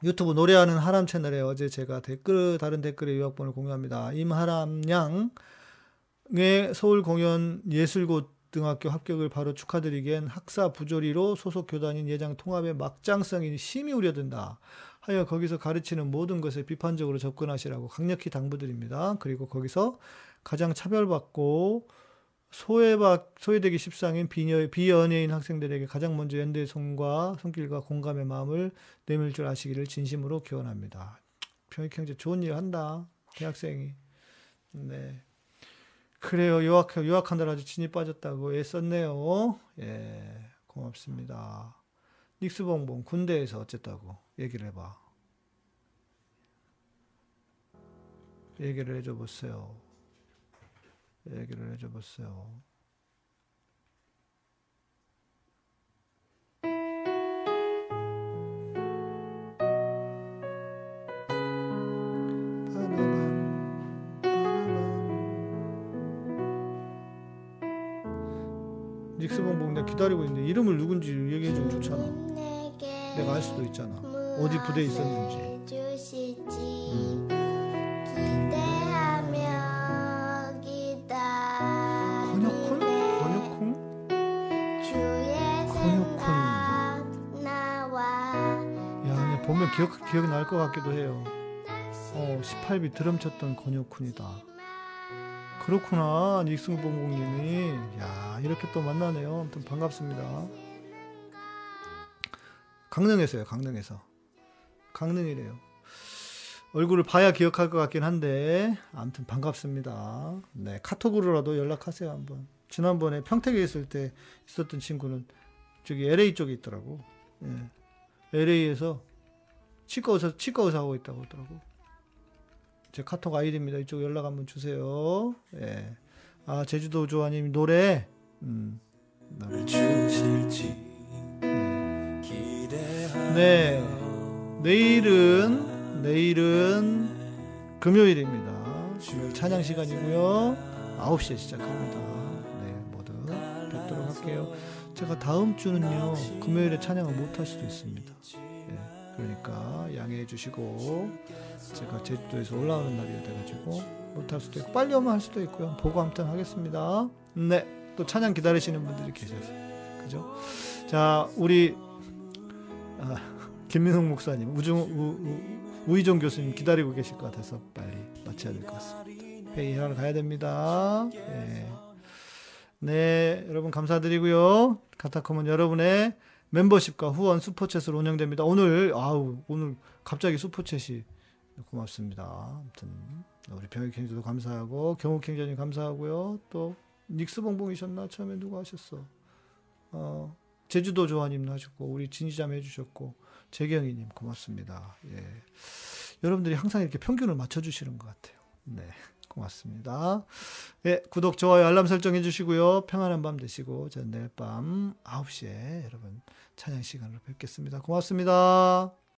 유튜브 노래하는 하람 채널에 어제 제가 댓글, 다른 댓글에 요약본을 공유합니다. 임하람 양의 서울 공연 예술곳 고등학교 합격을 바로 축하드리기엔 학사 부조리로 소속 교단인 예장 통합의 막장성이 심히 우려된다. 하여 거기서 가르치는 모든 것에 비판적으로 접근하시라고 강력히 당부드립니다. 그리고 거기서 가장 차별받고 소외받, 소외되기 십상인 비녀, 비연예인 학생들에게 가장 먼저 연대의 손과 손길과 공감의 마음을 내밀 줄 아시기를 진심으로 기원합니다. 병익형제 좋은 일 한다. 대학생이. 네. 그래요. 유학, 유학한다라 아주 진이 빠졌다고 애썼네요. 예. 고맙습니다. 닉스봉봉 군대에서 어쨌다고 얘기를 해봐. 얘기를 해줘 보세요. 얘기를 해줘 보세요. 닉스봉봉 기다리고 있는데 이름을 누군지 얘기해 주면 좋잖아. 내가 알 수도 있잖아. 어디 부대에 있었는지. 주 기억 기억이 날 것 같기도 해요. 어, 18비 드럼 쳤던 권혁군이다. 그렇구나, 닉스봉봉님이. 야, 이렇게 또 만나네요. 아무튼 반갑습니다. 강릉에서요, 강릉에서. 강릉이래요. 얼굴을 봐야 기억할 것 같긴 한데, 아무튼 반갑습니다. 네, 카톡으로라도 연락하세요, 한번. 지난번에 평택에 있을 때 있었던 친구는 저기 LA 쪽에 있더라고. 예. LA에서 치과 의사, 치과 의사 하고 있다고 하더라고. 제 카톡 아이디입니다. 이쪽 연락 한번 주세요. 예. 아, 제주도 조아님 노래. 음. 노래. 주실지 네. 기대하며 네. 내일은 내일은 금요일입니다. 금요일 찬양 시간이고요. 9시에 시작합니다. 네, 모두 뵙도록 할게요. 제가 다음 주는요. 금요일에 찬양을 못 할 수도 있습니다. 예, 그러니까 양해해 주시고 제가 제주도에서 올라오는 날이 돼가지고 못할 수도 있고 빨리 오면 할 수도 있고요. 보고 아무튼 하겠습니다. 네, 또 찬양 기다리시는 분들이 계셔서 그죠? 자, 우리 아, 김민홍 목사님, 우중 우, 우, 우이종 교수님 기다리고 계실 것 같아서 빨리 마쳐야 될 것 같습니다. 회의하러 가야 됩니다. 예. 네, 여러분 감사드리고요. 카타콤은 여러분의 멤버십과 후원 슈퍼챗으로 운영됩니다. 오늘 아우 오늘 갑자기 슈퍼챗이 고맙습니다. 아무튼 우리 병익행주도 감사하고 경욱행자님 감사하고요. 또 닉스봉봉이셨나 처음에 누가 하셨어? 어 제주도 조아님 하셨고 우리 진이잠 해주셨고 재경이님 고맙습니다. 예, 여러분들이 항상 이렇게 평균을 맞춰주시는 것 같아요. 네, 고맙습니다. 예, 구독 좋아요 알람 설정 해주시고요. 평안한 밤 되시고 전 내일 밤 9시에 여러분 찬양 시간으로 뵙겠습니다. 고맙습니다.